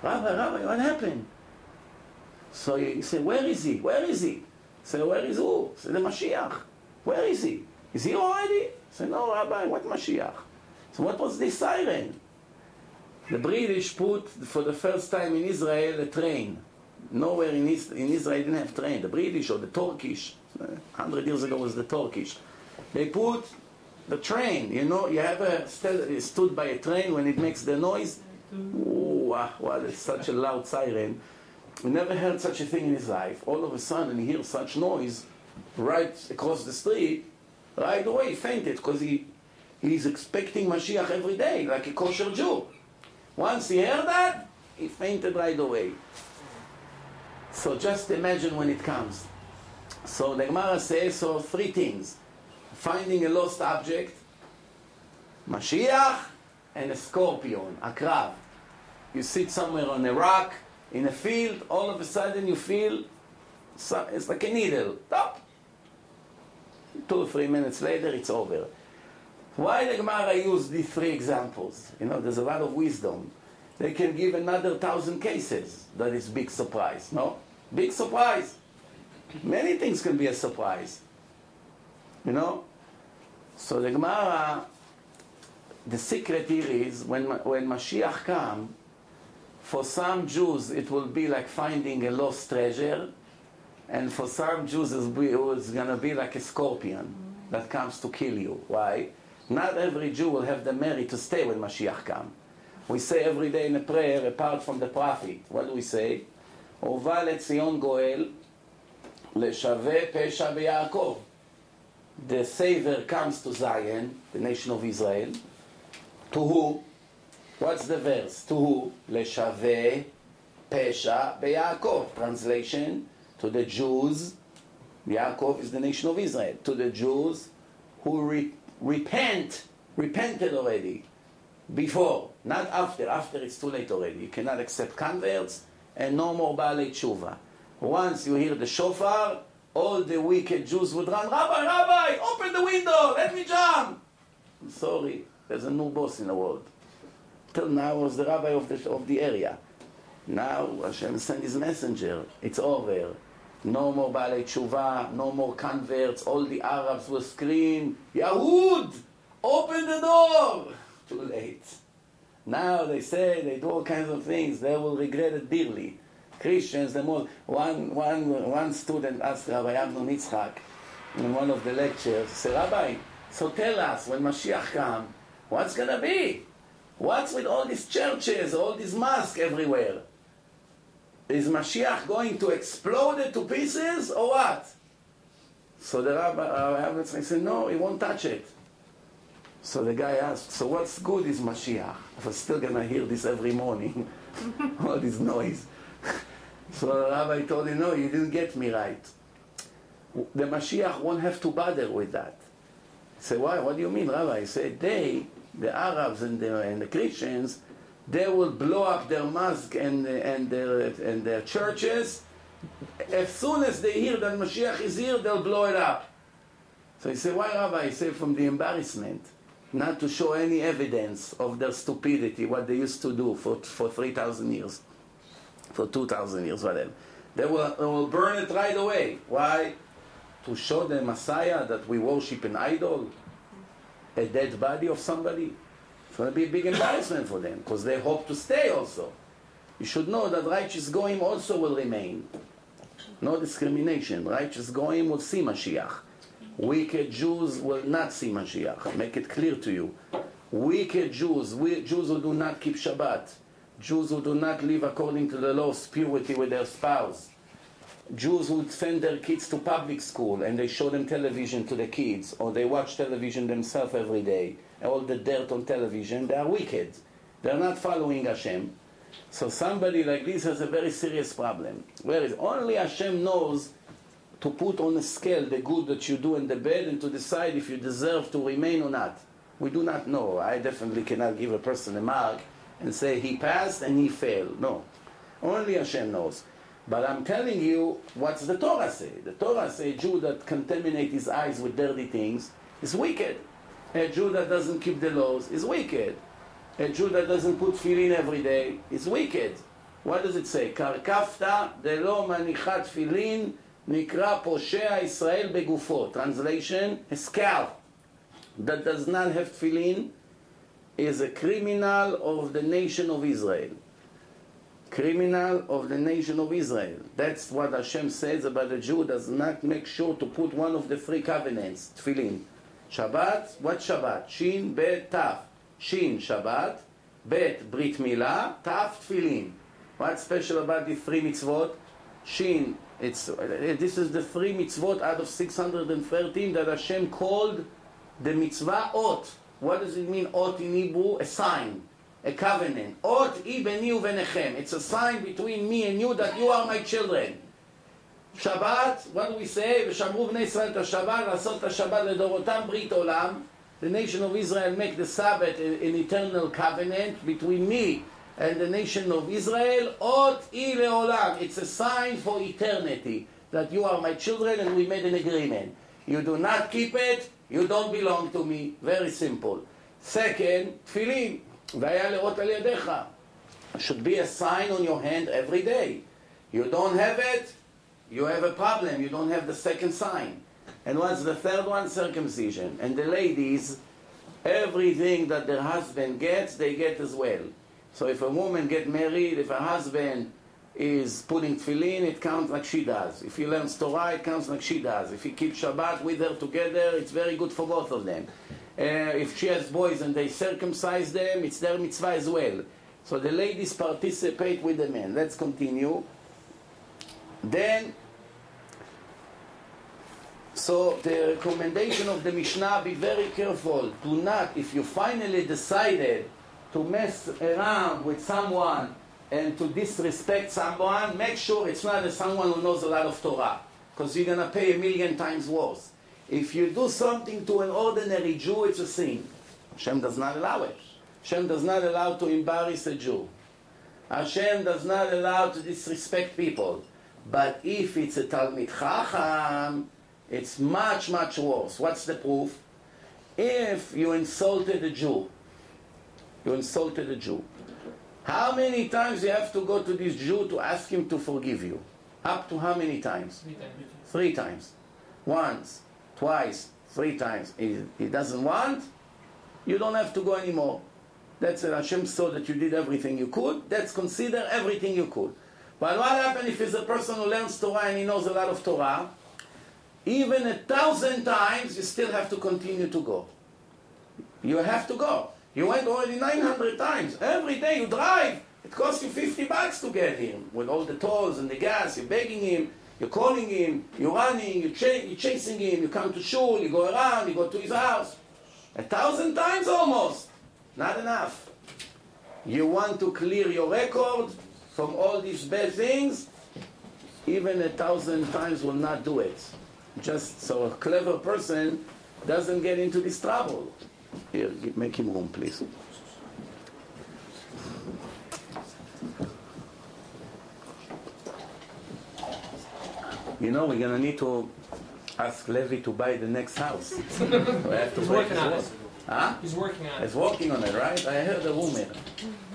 Rabbi, Rabbi, what happened? So he said, where is he? Where is he? Say, where is who? Say, the Mashiach. Where is he? Is he already? Say, no, Rabbi, what Mashiach? So what was this siren? The British put, for the first time in Israel, a train. Nowhere in, Is- in Israel didn't have train. The British or the Turkish, uh, 100 years ago was the Turkish. They put the train, you know, you ever st- stood by a train when it makes the noise? Ooh, ah, what is such a loud siren. He never heard such a thing in his life. All of a sudden, he hears such noise right across the street. Right away, he fainted because he, he's expecting Mashiach every day, like a kosher Jew. Once he heard that, he fainted right away. So just imagine when it comes. So the Gemara says so three things: finding a lost object, Mashiach, and a scorpion, a crab. You sit somewhere on a rock in a field, all of a sudden you feel it's like a needle. Stop. Two or three minutes later, it's over. Why the Gemara use these three examples? You know, there's a lot of wisdom. They can give another thousand cases. That is big surprise. No, big surprise. Many things can be a surprise. You know, so the Gemara, the secret here is when when Mashiach come, for some Jews it will be like finding a lost treasure, and for some Jews it's going to be like a scorpion that comes to kill you. Why? Not every Jew will have the merit to stay when Mashiach come. We say every day in a prayer, apart from the prophet, what do we say? ובא לציון גואל לשווה פשע ביעקב. the Savior comes to Zion, the nation of Israel, to who? What's the verse? To who? Leshave Pesha beYaakov. Translation, to the Jews, Yaakov is the nation of Israel, to the Jews who re- repent, repented already, before, not after. After it's too late already. You cannot accept converts and no more Baalei Tshuva. Once you hear the shofar, all the wicked Jews would run, Rabbi, Rabbi, open the window, let me jump. I'm sorry, there's a new boss in the world. Till now was the rabbi of the, of the area. Now Hashem sent his messenger. It's over. No more Baalei Tshuva, no more converts. All the Arabs will scream, Yahud, open the door. Too late. Now they say they do all kinds of things. They will regret it dearly. Christians, the most. One, one, one student asked Rabbi Amnon Yitzchak in one of the lectures, said, Rabbi, so tell us when Mashiach comes, what's going to be? What's with all these churches, all these mosques everywhere? Is Mashiach going to explode it to pieces or what? So the Rabbi, Rabbi Yitzchak said, no, he won't touch it. So the guy asked, so what's good is Mashiach? I'm still going to hear this every morning, all this noise. so rabbi told him, no, you didn't get me right. The Mashiach won't have to bother with that. He said, why? What do you mean, Rabbi? He said, they, the Arabs and the, and the Christians, they will blow up their mosque and, and, their, and their churches. As soon as they hear that Mashiach is here, they'll blow it up. So he said, why, Rabbi? He said, from the embarrassment not to show any evidence of their stupidity, what they used to do for, for 3,000 years, for 2,000 years, whatever. They will, they will burn it right away. Why? To show the Messiah that we worship an idol, a dead body of somebody. It's going to be a big embarrassment for them because they hope to stay also. You should know that righteous goyim also will remain. No discrimination. Righteous goyim will see Mashiach. Wicked Jews will not see Mashiach. Make it clear to you. Wicked Jews, we, Jews who do not keep Shabbat, Jews who do not live according to the law of purity with their spouse, Jews who send their kids to public school and they show them television to the kids, or they watch television themselves every day, all the dirt on television, they are wicked. They're not following Hashem. So somebody like this has a very serious problem. Whereas only Hashem knows to put on a scale the good that you do and the bad and to decide if you deserve to remain or not. We do not know. I definitely cannot give a person a mark and say he passed and he failed. No. Only Hashem knows. But I'm telling you what's the Torah say. The Torah say a Jew that contaminates his eyes with dirty things is wicked. A Jew that doesn't keep the laws is wicked. A Jew that doesn't put filin every day is wicked. What does it say? Karkafta delo manichat filin nikra poshea Israel begufo. Translation, a scalp that does not have filin is a criminal of the nation of Israel. Criminal of the nation of Israel. That's what Hashem says about a Jew does not make sure to put one of the three covenants, tefillin. Shabbat, what Shabbat? Shin, Bet, Taf. Shin, Shabbat. Bet, Brit Milah. Taf, tefillin. What's special about the three mitzvot? Shin, it's, eh, this is the three mitzvot out of 613 that Hashem called the mitzvah ot. What does it mean, ot in Hebrew? A sign. a covenant. Ot i beni uvenechem. It's a sign between me and you that you are my children. Shabbat, what do we say? ושמרו בני ישראל את השבת, לעשות את השבת לדורותם ברית עולם. The nation of Israel make the Sabbath an eternal covenant between me and the nation of Israel. Ot i leolam. It's a sign for eternity that you are my children and we made an agreement. You do not keep it, you don't belong to me. Very simple. Second, תפילין. והיה לראות על ידיך. Should be a sign on your hand every day. You don't have it, you have a problem. You don't have the second sign. And what's the third one? Circumcision. And the ladies, everything that their husband gets, they get as well. So if a woman get married, if her husband is putting tefillin, it counts like she does. If he learns Torah, it counts like she does. If he keeps Shabbat with her together, it's very good for both of them. Uh, if she has boys and they circumcise them, it's their mitzvah as well. So the ladies participate with the men. Let's continue. Then, so the recommendation of the Mishnah, be very careful. Do not, if you finally decided to mess around with someone and to disrespect someone, make sure it's not someone who knows a lot of Torah, because you're going to pay a million times worse. If you do something to an ordinary Jew, it's a sin. Hashem does not allow it. Hashem does not allow to embarrass a Jew. Hashem does not allow to disrespect people. But if it's a Talmid Chacham, it's much, much worse. What's the proof? If you insulted a Jew, you insulted a Jew. How many times you have to go to this Jew to ask him to forgive you? Up to how many times? Three times. Three times. Once, twice, three times. He, he doesn't want, you don't have to go anymore. That's it. Hashem saw that you did everything you could. That's consider everything you could. But what happens if he's a person who learns Torah and he knows a lot of Torah? Even a thousand times, you still have to continue to go. You have to go. You went already 900 times. Every day you drive. It costs you 50 bucks to get him. With all the tolls and the gas, you're begging him, you're calling him, you're running, you're, ch- you're chasing him, you come to shul, you go around, you go to his house. A thousand times almost. Not enough. You want to clear your record from all these bad things? Even a thousand times will not do it. Just so a clever person doesn't get into this trouble. Here, make him room, please. You know, we're gonna need to ask Levy to buy the next house. we have to He's break working on it. Huh? He's working on it. He's working on it, right? I heard a rumor.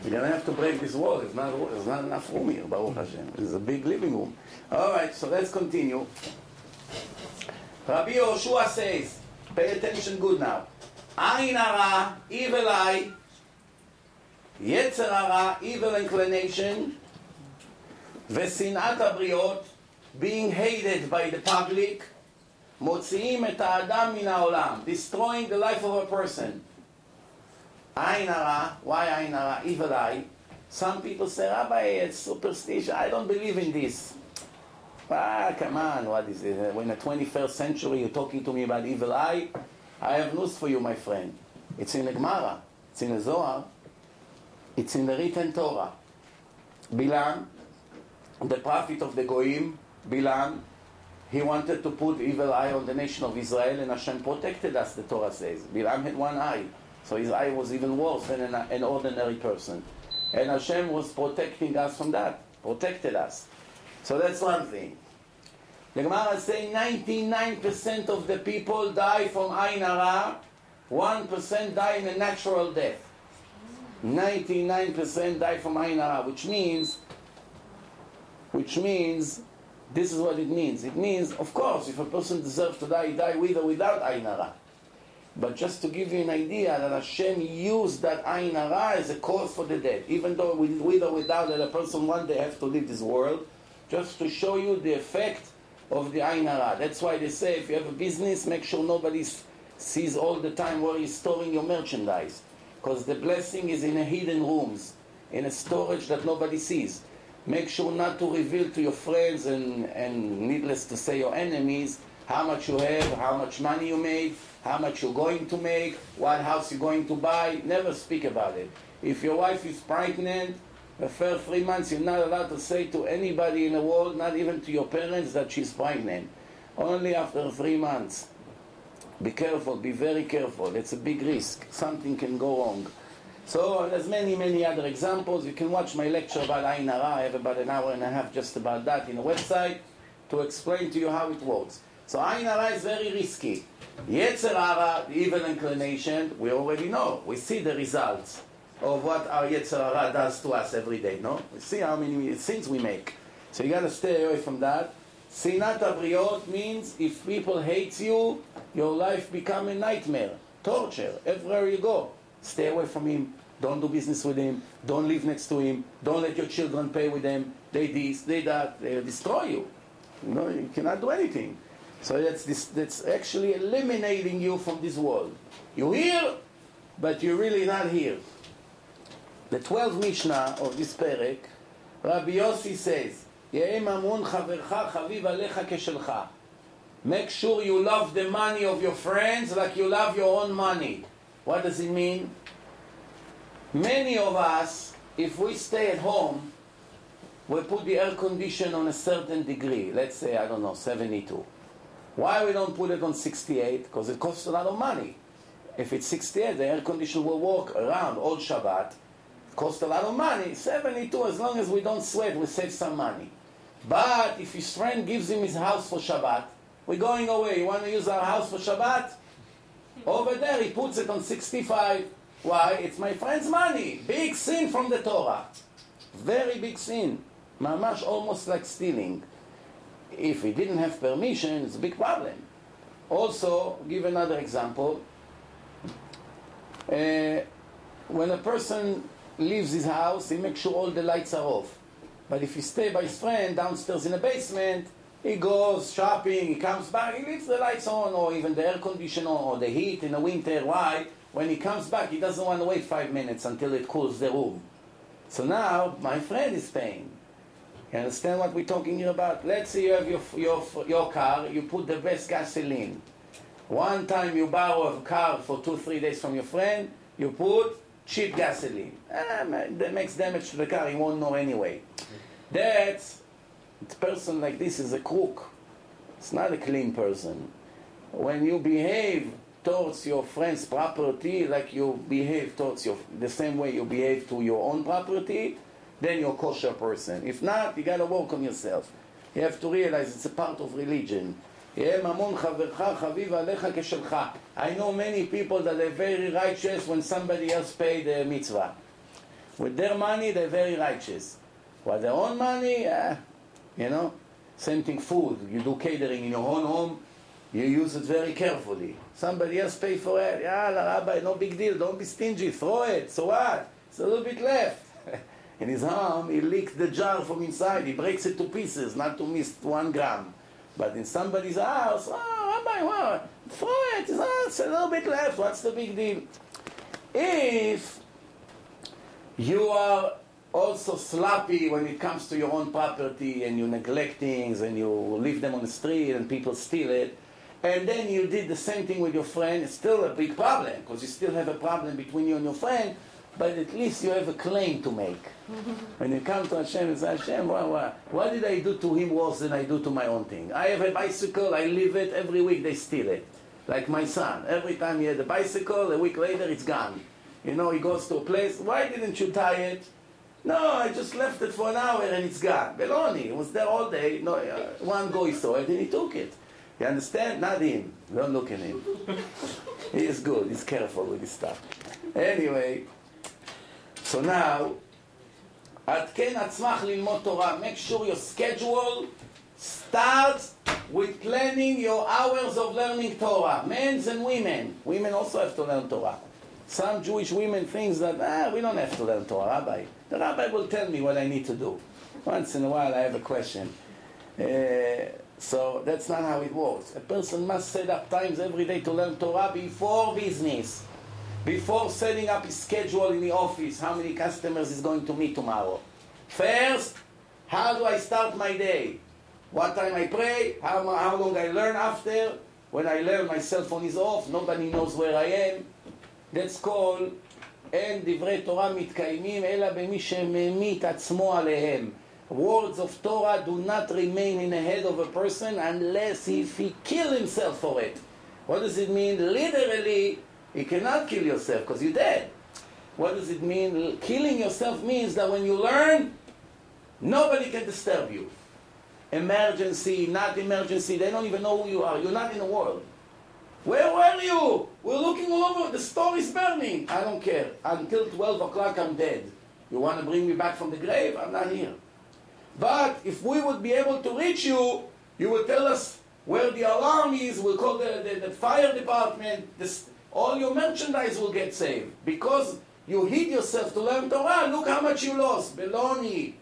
We're gonna have to break this wall. It's not, there's not enough room here, Baruch Hashem. It's a big living room. All right, so let's continue. Rabbi Yoshua says, pay attention good now. Ayin hara, evil eye, יצר הרע, evil inclination, ושנאת הבריות, being hated by the public, מוציאים את האדם מן העולם, destroying the life of a person. עין הרע, why עין הרע? evil eye. Some people say, Rabbi, it's superstition. I don't believe in this. Ah, come on, what is it? We're in the 21st century, you're talking to me about evil eye? I have news for you, my friend. It's in the Gemara, it's in the Zohar, it's in the written Torah. Bilam, the prophet of the Goim, Bilam, he wanted to put evil eye on the nation of Israel, and Hashem protected us, the Torah says. Bilam had one eye, so his eye was even worse than an, an ordinary person. And Hashem was protecting us from that, protected us. So that's one thing. The Gemara saying 99% of the people die from Ain Hara, 1% die in a natural death. 99% die from Ain Hara, which means, which means, this is what it means. It means, of course, if a person deserves to die, he die with or without Ain Hara. But just to give you an idea that Hashem used that Hara as a cause for the death, even though with, with or without that a person one day has to leave this world, just to show you the effect of the Ain Hara. That's why they say if you have a business, make sure nobody sees all the time where you're storing your merchandise. Because the blessing is in a hidden rooms, in a storage that nobody sees. Make sure not to reveal to your friends and, and needless to say your enemies how much you have, how much money you made, how much you're going to make, what house you're going to buy. Never speak about it. If your wife is pregnant, the first three months you're not allowed to say to anybody in the world, not even to your parents, that she's pregnant. Only after three months. Be careful, be very careful. It's a big risk. Something can go wrong. So there's many, many other examples. You can watch my lecture about Ayin Hara. I have about an hour and a half just about that in the website to explain to you how it works. So Ayin Hara is very risky. Yetzer Hara, the evil inclination, we already know. We see the results of what our Yetzer Hara does to us every day, no? See how many sins we make. So you got to stay away from that. Sinat Abriot means if people hate you, your life become a nightmare, torture, everywhere you go. Stay away from him. Don't do business with him. Don't live next to him. Don't let your children play with them. They this, they that. They destroy you. You know, you cannot do anything. So that's, this, that's actually eliminating you from this world. You're here, but you're really not here. The 12th Mishnah of this Perek, Rabbi Yossi says, Yehi mamun chavercha chaviv alecha keshelcha. Make sure you love the money of your friends like you love your own money. What does it mean? Many of us, if we stay at home, we put the air condition on a certain degree. Let's say, I don't know, 72. Why we don't put it on 68? Because it costs a lot of money. If it's 68, the air condition will work around all Shabbat it costs a lot of money. 72, as long as we don't sweat, we save some money. But if his friend gives him his house for Shabbat, we're going away. You want to use our house for Shabbat? Over there, he puts it on 65. Why? It's my friend's money. Big sin from the Torah. Very big sin. Mamash almost like stealing. If he didn't have permission, it's a big problem. Also, give another example. Uh, when a person leaves his house, he makes sure all the lights are off. But if he stay by his friend downstairs in the basement, he goes shopping, he comes back, he leaves the lights on, or even the air conditioner, or the heat in the winter. Why? When he comes back, he doesn't want to wait five minutes until it cools the room. So now, my friend is paying. You understand what we're talking here about? Let's say you have your, your, your car, you put the best gasoline. One time you borrow a car for two, three days from your friend, you put cheap gasoline. Ah, that makes damage to the car, he won't know anyway. That's, a person like this is a crook. It's not a clean person. When you behave towards your friend's property like you behave towards your, the same way you behave to your own property, then you're a kosher person. If not, you got to work on yourself. You have to realize it's a part of religion. I know many people that are very righteous when somebody else pay the mitzvah. With their money, they're very righteous. With their own money, uh, you know, same thing food. You do catering in your own home, you use it very carefully. Somebody else pay for it. Yeah, Rabbi, no big deal. Don't be stingy. Throw it. So what? It's a little bit left. in his arm, he leaks the jar from inside. He breaks it to pieces, not to miss one gram. But in somebody's house, oh, Rabbi, what? Throw it. It's a little bit left. What's the big deal? If you are also sloppy when it comes to your own property and you neglect things and you leave them on the street and people steal it, and then you did the same thing with your friend, it's still a big problem because you still have a problem between you and your friend, but at least you have a claim to make. when you come to Hashem and say, Hashem, what, what, what did I do to him worse than I do to my own thing? I have a bicycle, I leave it, every week they steal it. Like my son. Every time he had a bicycle, a week later it's gone. You know, he goes to a place, why didn't you tie it? No, I just left it for an hour and it's gone. Beloni, it was there all day. No, uh, one guy saw it and he took it. You understand? Not him. Don't look at him. he is good. He's careful with his stuff. Anyway, so now, Atken Atzmach Lilmod Torah. Make sure your schedule starts with planning your hours of learning Torah. Men and women. Women also have to learn Torah. Some Jewish women think that, ah, we don't have to learn Torah, Rabbi. The Rabbi will tell me what I need to do. Once in a while I have a question. Uh, so that's not how it works. A person must set up times every day to learn Torah before business Before setting up his schedule in the office, how many customers is going to meet tomorrow. First, how do I start my day? what time I pray, how, how long I learn after. When I learn, my cell phone is off, nobody knows where I am. That's called אין דברי תורה מתקיימים אלא במי שממית עצמו עליהם. Words of Torah do not remain in the head of a person unless if he kill himself for it. What does it mean? Literally, you cannot kill yourself because you're dead. What does it mean? Killing yourself means that when you learn, nobody can disturb you. Emergency, not emergency, they don't even know who you are. You're not in the world. Where were you? We're looking all over. The store is burning. I don't care. Until 12 o'clock, I'm dead. You want to bring me back from the grave? I'm not here. But if we would be able to reach you, you would tell us where the alarm is. We'll call the, the, the fire department. This, all your merchandise will get saved. Because you hid yourself to learn Torah. Look how much you lost. Beloni.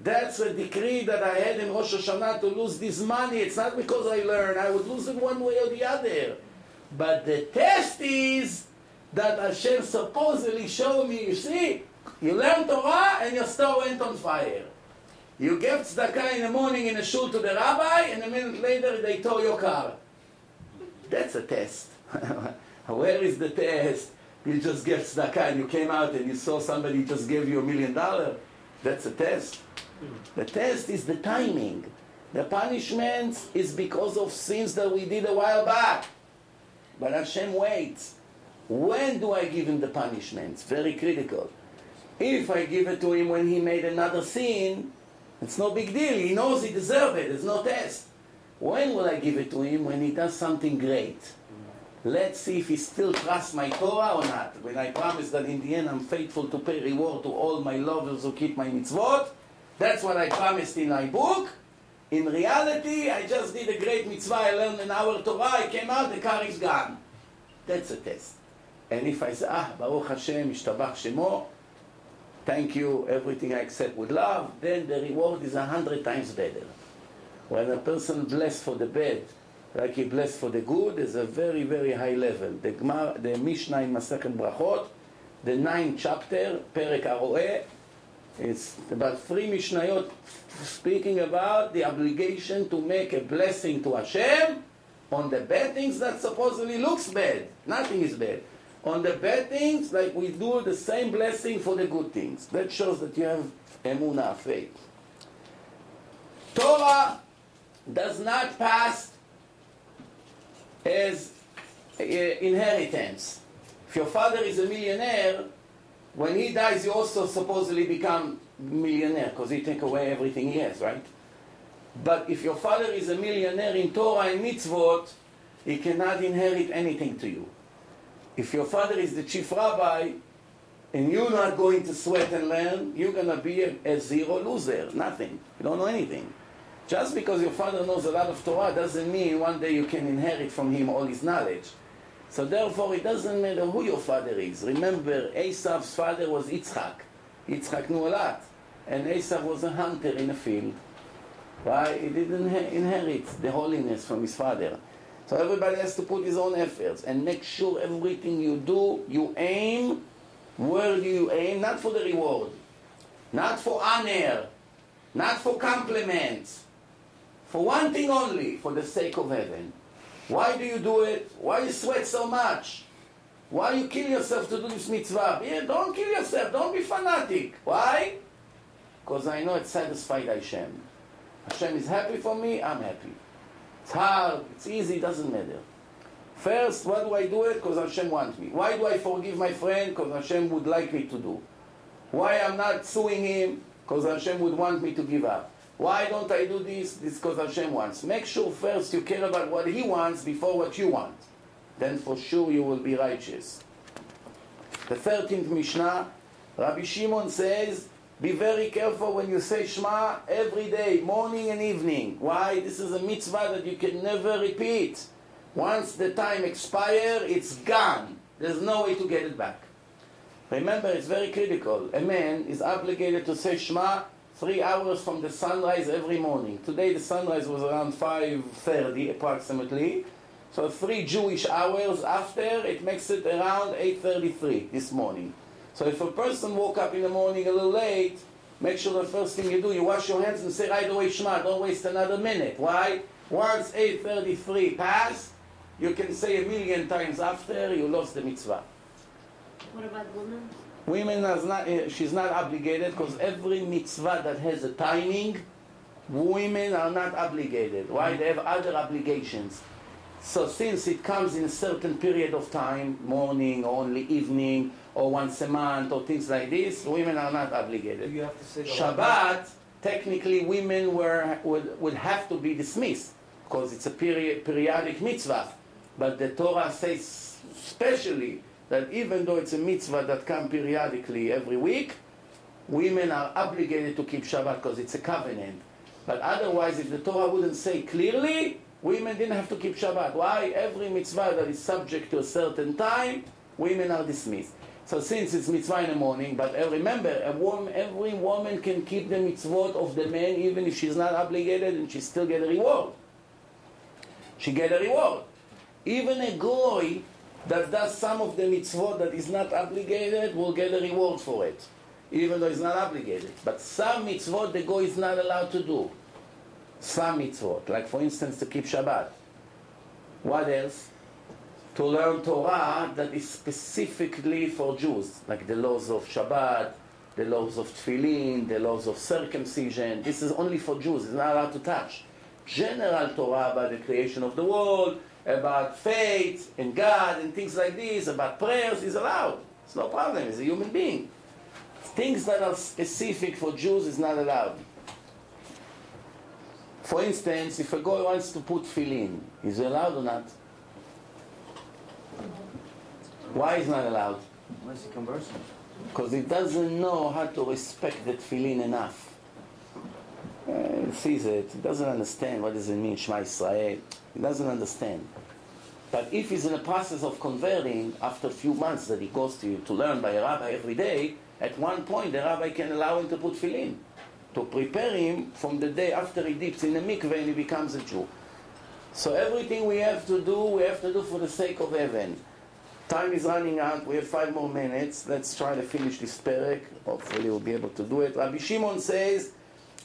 That's a decree that I had in Rosh Hashanah to lose this money. It's not because I learned. I would lose it one way or the other. But the test is that Hashem supposedly showed me, you see, you learned Torah and your store went on fire. You gave tzedakah in the morning in a shul to the rabbi, and a minute later they tow your car. That's a test. Where is the test? You just gave tzedakah and you came out and you saw somebody just gave you a million dollars. That's a test. The test is the timing. The punishment is because of sins that we did a while back. But Hashem waits. When do I give him the punishments? Very critical. If I give it to him when he made another sin, it's no big deal. He knows he deserves it. It's no test. When will I give it to him? When he does something great. Let's see if he still trusts my Torah or not. When I promise that in the end I'm faithful to pay reward to all my lovers who keep my mitzvot, that's what I promised in my book. In reality, I just did a great mitzvah. I learned an hour Torah. I came out, the car is gone. That's a test. And if I say, ah, Baruch Hashem, Ishtabach Shemo, thank you, everything I accept with love, then the reward is a hundred times better. When a person blessed for the bad, like he blessed for the good, is a very, very high level. The, Gemara, the Mishnah in Masechet Brachot, the ninth chapter, Perek Aroeh, it's about three Mishnayot speaking about the obligation to make a blessing to Hashem on the bad things that supposedly looks bad. Nothing is bad. On the bad things, like we do the same blessing for the good things. That shows that you have emunah, faith. Torah does not pass as uh, inheritance. If your father is a millionaire, when he dies, you also supposedly become millionaire because he take away everything he has, right? But if your father is a millionaire in Torah and mitzvot, he cannot inherit anything to you. If your father is the chief rabbi and you're not going to sweat and learn, you're going to be a, a zero loser, nothing. You don't know anything. Just because your father knows a lot of Torah doesn't mean one day you can inherit from him all his knowledge. So therefore, it doesn't matter who your father is. Remember, Esav's father was Yitzchak. Yitzchak knew a lot. And Esav was a hunter in a field. Why? He didn't inherit the holiness from his father. So everybody has to put his own efforts and make sure everything you do, you aim. Where do you aim? Not for the reward, not for honor, not for compliments, for one thing only, for the sake of heaven. Why do you do it? Why you sweat so much? Why you kill yourself to do this mitzvah? Yeah, don't kill yourself. Don't be fanatic. Why? Because I know it satisfied Hashem. Hashem is happy for me, I'm happy. It's hard, it's easy, It doesn't matter. First, why do I do it? Because Hashem wants me. Why do I forgive my friend? Because Hashem would like me to do. Why I'm not suing him? Because Hashem would want me to give up. Why don't I do this? This because Hashem wants. Make sure first you care about what He wants before what you want. Then for sure you will be righteous. The 13th Mishnah, Rabbi Shimon says, be very careful when you say Shema every day, morning and evening. Why? This is a mitzvah that you can never repeat. Once the time expires, it's gone. There's no way to get it back. Remember, it's very critical. A man is obligated to say Shema three hours from the sunrise every morning. Today the sunrise was around 5.30 approximately. So three Jewish hours after, it makes it around 8.33 this morning. So if a person woke up in the morning a little late, make sure the first thing you do, you wash your hands and say right away Shema. Don't waste another minute. Why? Once 8.33 pass, you can say a million times after, you lost the mitzvah. What about women? Women is not, eh, she's not obligated because every mitzvah that has a timing, women are not obligated. Why? They have other obligations. So since it comes in a certain period of time, morning, or only evening, or once a month, or things like this, women are not obligated. You have to say Shabbat, technically women were, would, would have to be dismissed because it's a period, periodic mitzvah. But the Torah says specially that even though it's a mitzvah that comes periodically every week, women are obligated to keep Shabbat because it's a covenant. But otherwise, if the Torah wouldn't say clearly, women didn't have to keep Shabbat. Why? Every mitzvah that is subject to a certain time, women are dismissed. So since it's mitzvah in the morning, but uh, remember, a woman, every woman can keep the mitzvot of the man even if she's not obligated and she still get a reward. She get a reward. Even a goy that does some of the mitzvot that is not obligated will get a reward for it, even though it's not obligated. But some mitzvot the goy is not allowed to do. Some mitzvot, like for instance to keep Shabbat. What else? To learn Torah that is specifically for Jews, like the laws of Shabbat, the laws of Tefillin, the laws of circumcision. This is only for Jews, it's not allowed to touch. General Torah about the creation of the world, about faith and God and things like this, about prayers is allowed. It's no problem, he's a human being. Things that are specific for Jews is not allowed. For instance, if a guy wants to put tefillin, is it allowed or not? Why is not allowed? Unless he converts him. Because he doesn't know how to respect the tefillin enough. Uh, he sees it, he doesn't understand what does it mean, Shema Israel. He doesn't understand. But if he's in the process of converting, after a few months that he goes to, to learn by a rabbi every day, at one point the rabbi can allow him to put tefillin, to prepare him from the day after he dips in the mikveh and he becomes a Jew. So everything we have to do, we have to do for the sake of heaven. Time is running out. We have five more minutes. Let's try to finish this perek. Hopefully, we'll be able to do it. Rabbi Shimon says,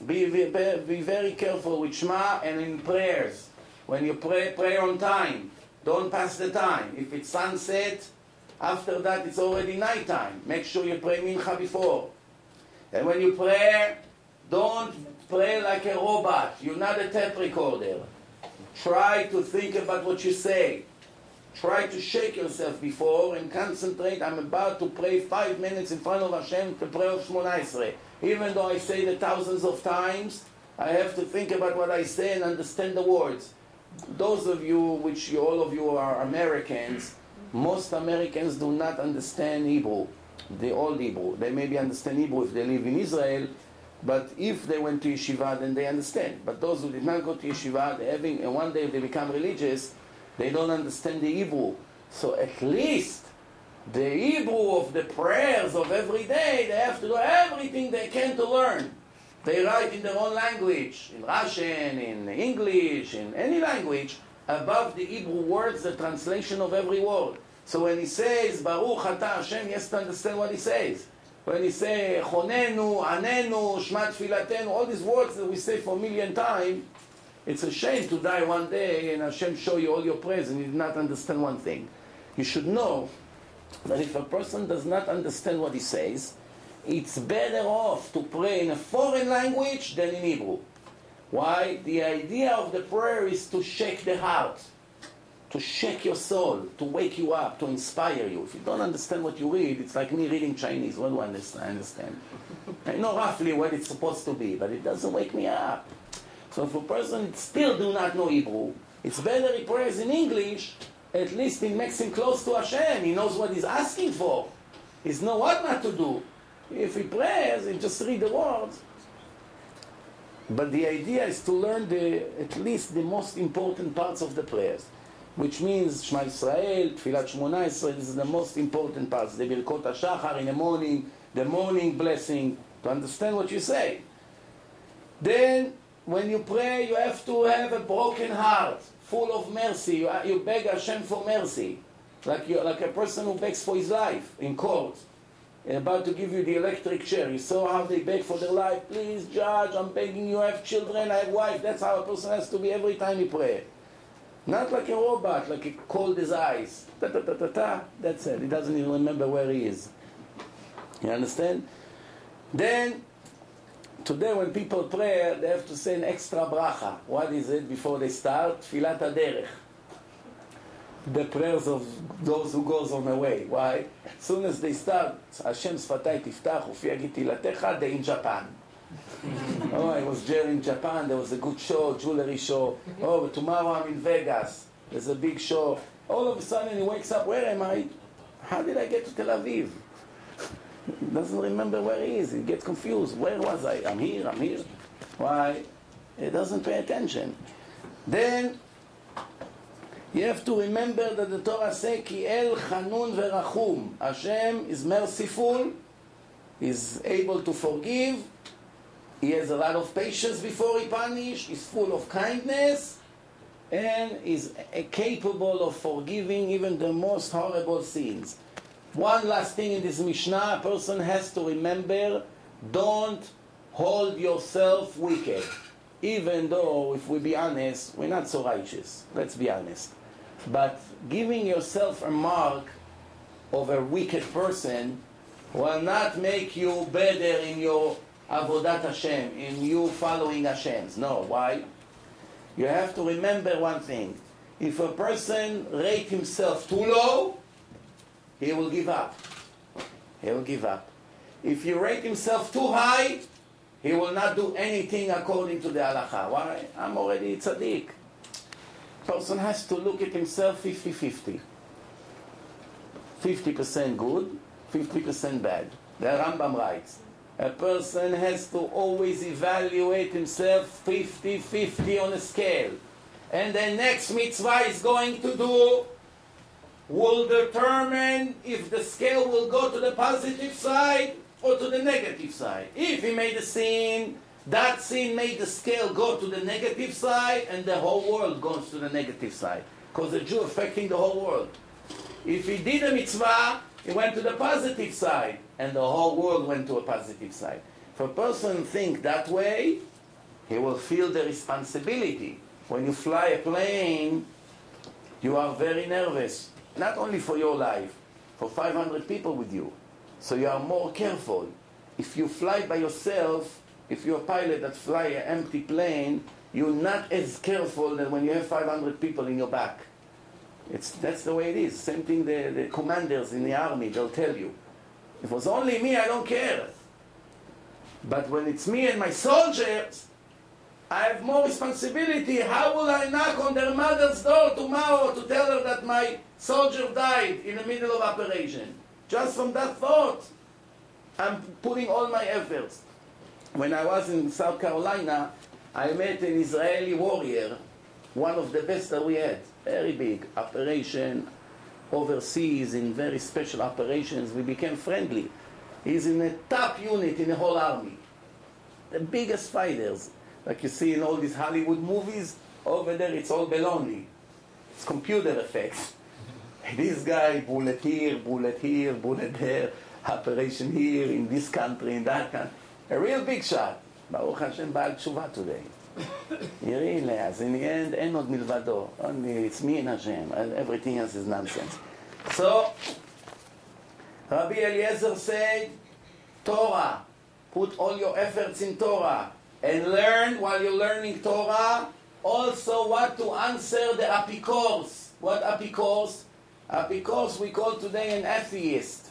be, be, be very careful with Shema and in prayers. When you pray, pray on time. Don't pass the time. If it's sunset, after that it's already nighttime. Make sure you pray mincha before. And when you pray, don't pray like a robot. You're not a tape recorder. Try to think about what you say. Try to shake yourself before and concentrate. I'm about to pray five minutes in front of Hashem to pray of Shmona. Even though I say it thousands of times, I have to think about what I say and understand the words. Those of you, which you, all of you are Americans, most Americans do not understand Hebrew, the old Hebrew. They maybe understand Hebrew if they live in Israel, but if they went to yeshiva, then they understand. But those who did not go to yeshiva, they having, and one day if they become religious, they don't understand the Hebrew. So at least the Hebrew of the prayers of every day, they have to do everything they can to learn. They write in their own language, in Russian, in English, in any language, above the Hebrew words, the translation of every word. So when he says, Baruch Ata Hashem, he has to understand what he says. When he say, Chonenu, Anenu, Shmat Filatenu, all these words that we say for a million times, it's a shame to die one day and Hashem show you all your prayers and you did not understand one thing. You should know that if a person does not understand what he says, it's better off to pray in a foreign language than in Hebrew. Why? The idea of the prayer is to shake the heart, to shake your soul, to wake you up, to inspire you. If you don't understand what you read, it's like me reading Chinese. What do I understand? I understand. I know roughly what it's supposed to be, but it doesn't wake me up. So if a person still do not know Hebrew, it's better he prays in English, at least it makes him close to Hashem. He knows what he's asking for. He knows what not to do. If he prays, he just read the words. But the idea is to learn the, at least the most important parts of the prayers, which means Shema Israel, Tfilat Shmoneh Esreh, is the most important parts. The Birkot HaShachar in the morning, the morning blessing, to understand what you say. Then, when you pray, you have to have a broken heart, full of mercy. You, you beg Hashem for mercy, like, you, like a person who begs for his life in court. About to give you the electric chair. You saw how they beg for their life. Please, judge, I'm begging you. I have children, I have wife. That's how a person has to be every time he pray. Not like a robot, like he cold his eyes. Ta ta ta ta ta. That's it. He doesn't even remember where he is. You understand? Then, today when people pray, they have to say an extra bracha. What is it before they start? Tfilat derech the prayers of those who goes on the way. Why? As soon as they start, Hashem tiftach, ufi agiti latecha, they in Japan. oh, I was there in Japan, there was a good show, jewelry show. Oh, but tomorrow I'm in Vegas, there's a big show. All of a sudden he wakes up, where am I? How did I get to Tel Aviv? Doesn't remember where he is. He gets confused. Where was I? I'm here, I'm here. Why? He doesn't pay attention. Then you have to remember that the Torah says, Ki El Chanun Verachum. Hashem is merciful, is able to forgive, he has a lot of patience before he punishes, he's full of kindness, and is capable of forgiving even the most horrible sins. One last thing in this Mishnah, a person has to remember, don't hold yourself wicked. Even though, if we be honest, we're not so righteous. Let's be honest. But giving yourself a mark of a wicked person will not make you better in your avodat Hashem, in you following Hashem's. No, why? You have to remember one thing. If a person rate himself too low, he will give up. He will give up. If he rate himself too high, he will not do anything according to the halacha. Why? I'm already tzaddik person has to look at himself 50-50. 50% good, 50% bad. The Rambam writes, a person has to always evaluate himself 50-50 on a scale. And the next mitzvah is going to do will determine if the scale will go to the positive side or to the negative side. If he made a sin that sin made the scale go to the negative side, and the whole world goes to the negative side. Because the Jew affecting the whole world. If he did a mitzvah, he went to the positive side, and the whole world went to a positive side. If a person think that way, he will feel the responsibility. When you fly a plane, you are very nervous, not only for your life, for 500 people with you. So you are more careful. If you fly by yourself, if you're a pilot that fly an empty plane, you're not as careful than when you have 500 people in your back. It's, that's the way it is. Same thing the, the commanders in the army, they'll tell you. If it was only me, I don't care. But when it's me and my soldiers, I have more responsibility. How will I knock on their mother's door tomorrow to tell her that my soldier died in the middle of operation? Just from that thought, I'm putting all my efforts when I was in South Carolina, I met an Israeli warrior, one of the best that we had. Very big operation overseas in very special operations. We became friendly. He's in the top unit in the whole army. The biggest fighters, like you see in all these Hollywood movies. Over there, it's all baloney. It's computer effects. this guy, bullet here, bullet here, bullet there, operation here, in this country, in that country a real big shot. ברוך השם בעל תשובה today. he really as In the end, ein od milvado. Only it's me and Hashem. Everything else is nonsense. So, Rabbi Eliezer said, Torah. Put all your efforts in Torah. And learn while you're learning Torah also what to answer the apikors? What apikors? Apikors. we call today an atheist.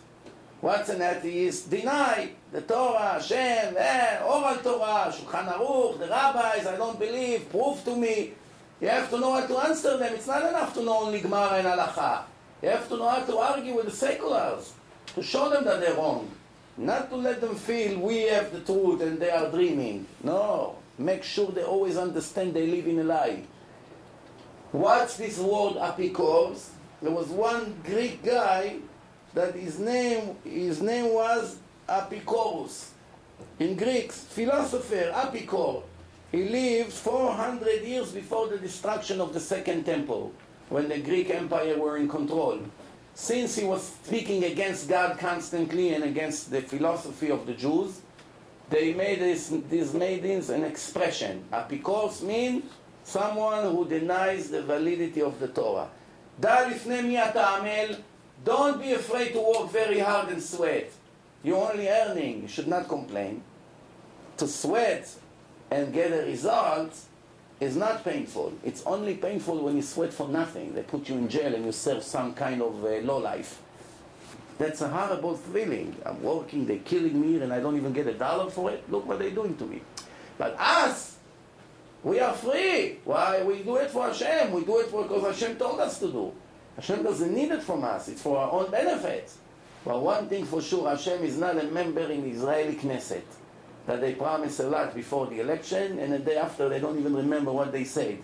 What's an atheist? Deny Torah, Hashem, eh, oral Torah, Shulchan Aruch, the rabbis, I don't believe, prove to me. You have to know how to answer them. It's not enough to know only Gemara and Halacha. You have to know how to argue with the seculars, to show them that they're wrong. Not to let them feel we have the truth and they are dreaming. No. Make sure they always understand they live in a lie. What's this word apikors? There was one Greek guy that his name, his name was Apicorus. In Greek, philosopher, Apicor. He lived 400 years before the destruction of the Second Temple, when the Greek Empire were in control. since he was speaking against God constantly and against the philosophy of the Jews, they made this, these maidens an expression. Apikos means someone who denies the validity of the Torah. Don't be afraid to work very hard and sweat. You're only earning. You should not complain. To sweat and get a result is not painful. It's only painful when you sweat for nothing. They put you in jail and you serve some kind of uh, low life. That's a horrible feeling. I'm working, they're killing me, and I don't even get a dollar for it. Look what they're doing to me. But us, we are free. Why? We do it for Hashem. We do it because Hashem told us to do. Hashem doesn't need it from us. It's for our own benefit. But one thing for sure, Hashem is not a member in Israeli Knesset that they promise a lot before the election, and the day after they don't even remember what they said.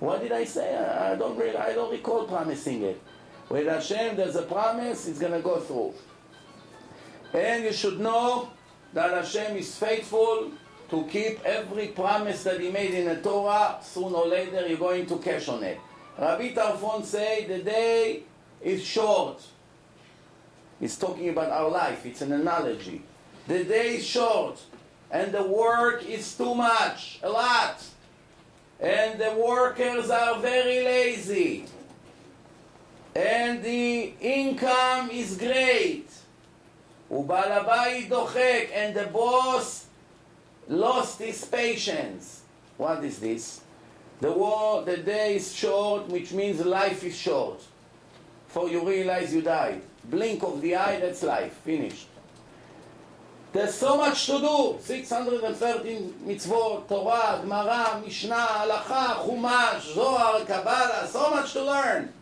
What did I say? I don't, really, I don't recall promising it. With Hashem, there's a promise, it's going to go through. And you should know that Hashem is faithful to keep every promise that He made in the Torah. Sooner or later, you're going to cash on it. Rabbi Tarfon say the day is short. He's talking about our life. It's an analogy. The day is short and the work is too much, a lot. And the workers are very lazy. And the income is great. ובעל dochek, and the boss lost his patience. What is this? The war, the day is short, which means life is short. For you realize you died. Blink of the eye, that's life. Finished. There's so much to do. 613 mitzvot, Torah, Gemara, Mishnah, Halacha, Chumash, Zohar, Kabbalah, so much to learn.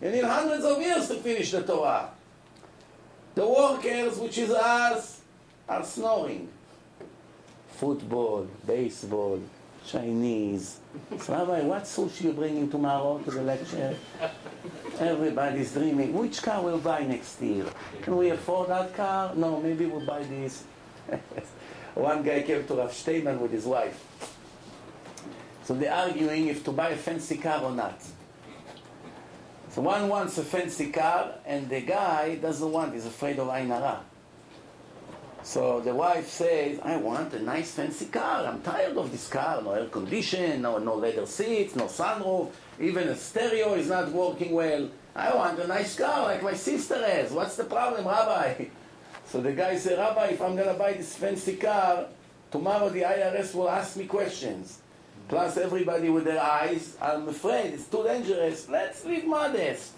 You need hundreds of years to finish the Torah. The workers, which is us, are snoring. Football, baseball, Chinese. So, Rabbi, what sushi you bringing tomorrow to the lecture? Everybody's dreaming. Which car we'll buy next year? Can we afford that car? No, maybe we'll buy this. One guy came to Rav Steinman with his wife. So they're arguing if to buy a fancy car or not. So one wants a fancy car, and the guy doesn't want, he's afraid of Ain Hara. So the wife says, I want a nice fancy car. I'm tired of this car. No air condition, no, no leather seats, no sunroof. Even a stereo is not working well. I want a nice car like my sister has. What's the problem, Rabbi? So the guy said, Rabbi, if I'm going to buy this fancy car, tomorrow the IRS will ask me questions. Plus everybody with their eyes, I'm afraid it's too dangerous. Let's live modest.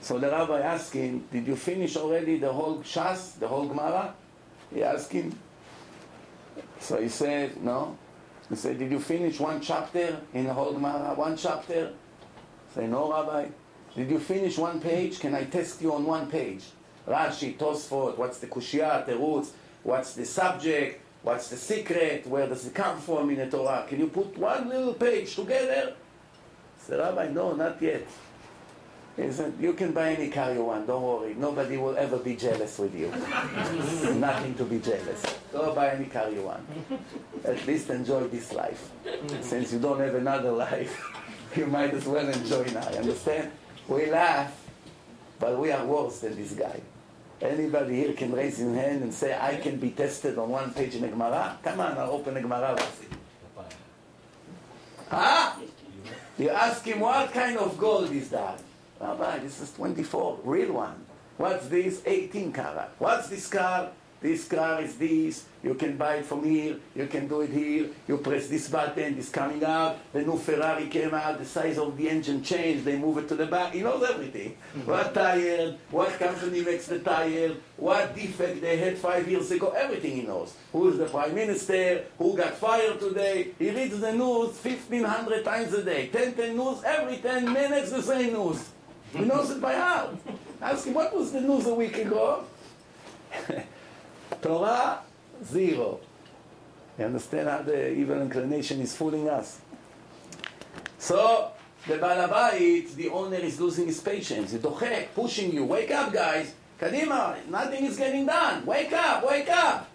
So the rabbi asked him, did you finish already the whole Shas, the whole Gemara? He asked him. So he said, no. He said, did you finish one chapter in the whole Gemara? One chapter? Say, no, Rabbi. Did you finish one page? Can I test you on one page? Rashi, Tosfot, what's the Kushiyat, the roots, what's the subject, what's the secret, where does it come from in the Torah? Can you put one little page together? Say, Rabbi, no, not yet. You can buy any car you want, don't worry. Nobody will ever be jealous with you. Nothing to be jealous. Go buy any car you want. At least enjoy this life. Since you don't have another life, you might as well enjoy now. You understand? We laugh, but we are worse than this guy. Anybody here can raise his hand and say, I can be tested on one page in the Gemara? Come on, I'll open the Gemara. Huh? You ask him, what kind of gold is that? Rabbi, this is 24, real one. What's this? 18 karat. What's this car? This car is this. You can buy it from here. You can do it here. You press this button. It's coming out. The new Ferrari came out. The size of the engine changed. They move it to the back. He knows everything. Mm-hmm. What tire? What company makes the tire? What defect they had five years ago? Everything he knows. Who is the prime minister? Who got fired today? He reads the news 1,500 times a day. 10, 10 news. Every 10 minutes the same news. He knows it by heart. Ask him, what was the news a week ago? Torah, zero. You understand how the evil inclination is fooling us? So, the balabait, the owner is losing his patience. The dochek, pushing you. Wake up, guys. Kadima, nothing is getting done. Wake up, wake up.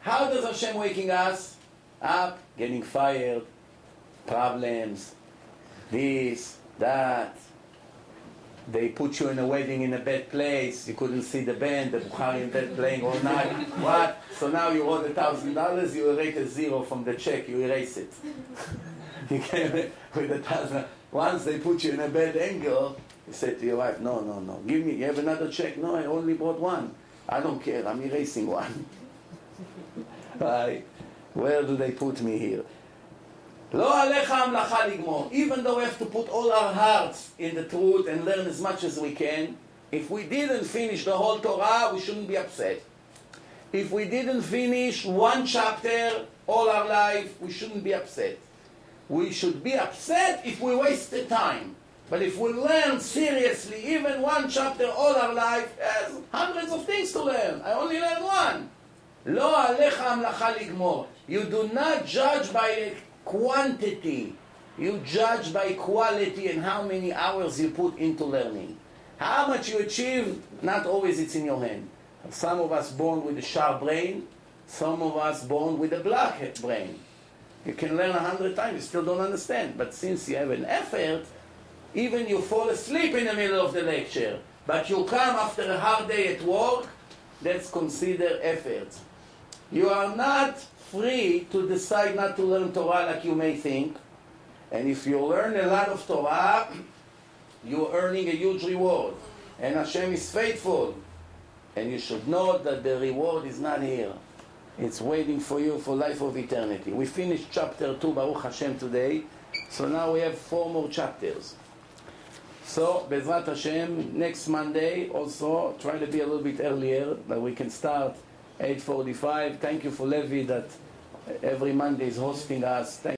How does Hashem waking us up? Getting fired, problems, this, that. They put you in a wedding in a bad place. You couldn't see the band. The Bukharin band playing all night. What? So now you owe a thousand dollars. You erase a zero from the check. You erase it. you came with a thousand. Once they put you in a bad angle, you say to your wife, "No, no, no. Give me. You have another check? No, I only bought one. I don't care. I'm erasing one." right? Where do they put me here? לא עליך המלאכה לגמור. Even though we have to put all our hearts in the truth and learn as much as we can, if we didn't finish the whole Torah, we shouldn't be upset. If we didn't finish one chapter all our life, we shouldn't be upset. We should be upset if we wasted time. But if we learn seriously, even one chapter all our life, there's hundreds of things to learn. I only learned one. לא עליך המלאכה לגמור. You do not judge by quantity. You judge by quality and how many hours you put into learning. How much you achieve, not always it's in your hand. Some of us born with a sharp brain, some of us born with a black brain. You can learn a hundred times, you still don't understand. But since you have an effort, even you fall asleep in the middle of the lecture, but you come after a hard day at work, that's considered effort. You are not free to decide not to learn Torah like you may think. And if you learn a lot of Torah, you're earning a huge reward. And Hashem is faithful. And you should know that the reward is not here. It's waiting for you for life of eternity. We finished chapter 2, Baruch Hashem, today. So now we have four more chapters. So, Bezrat Hashem, next Monday also, try to be a little bit earlier, that we can start 8.45. Thank you for Levi that every Monday is hosting us. Thank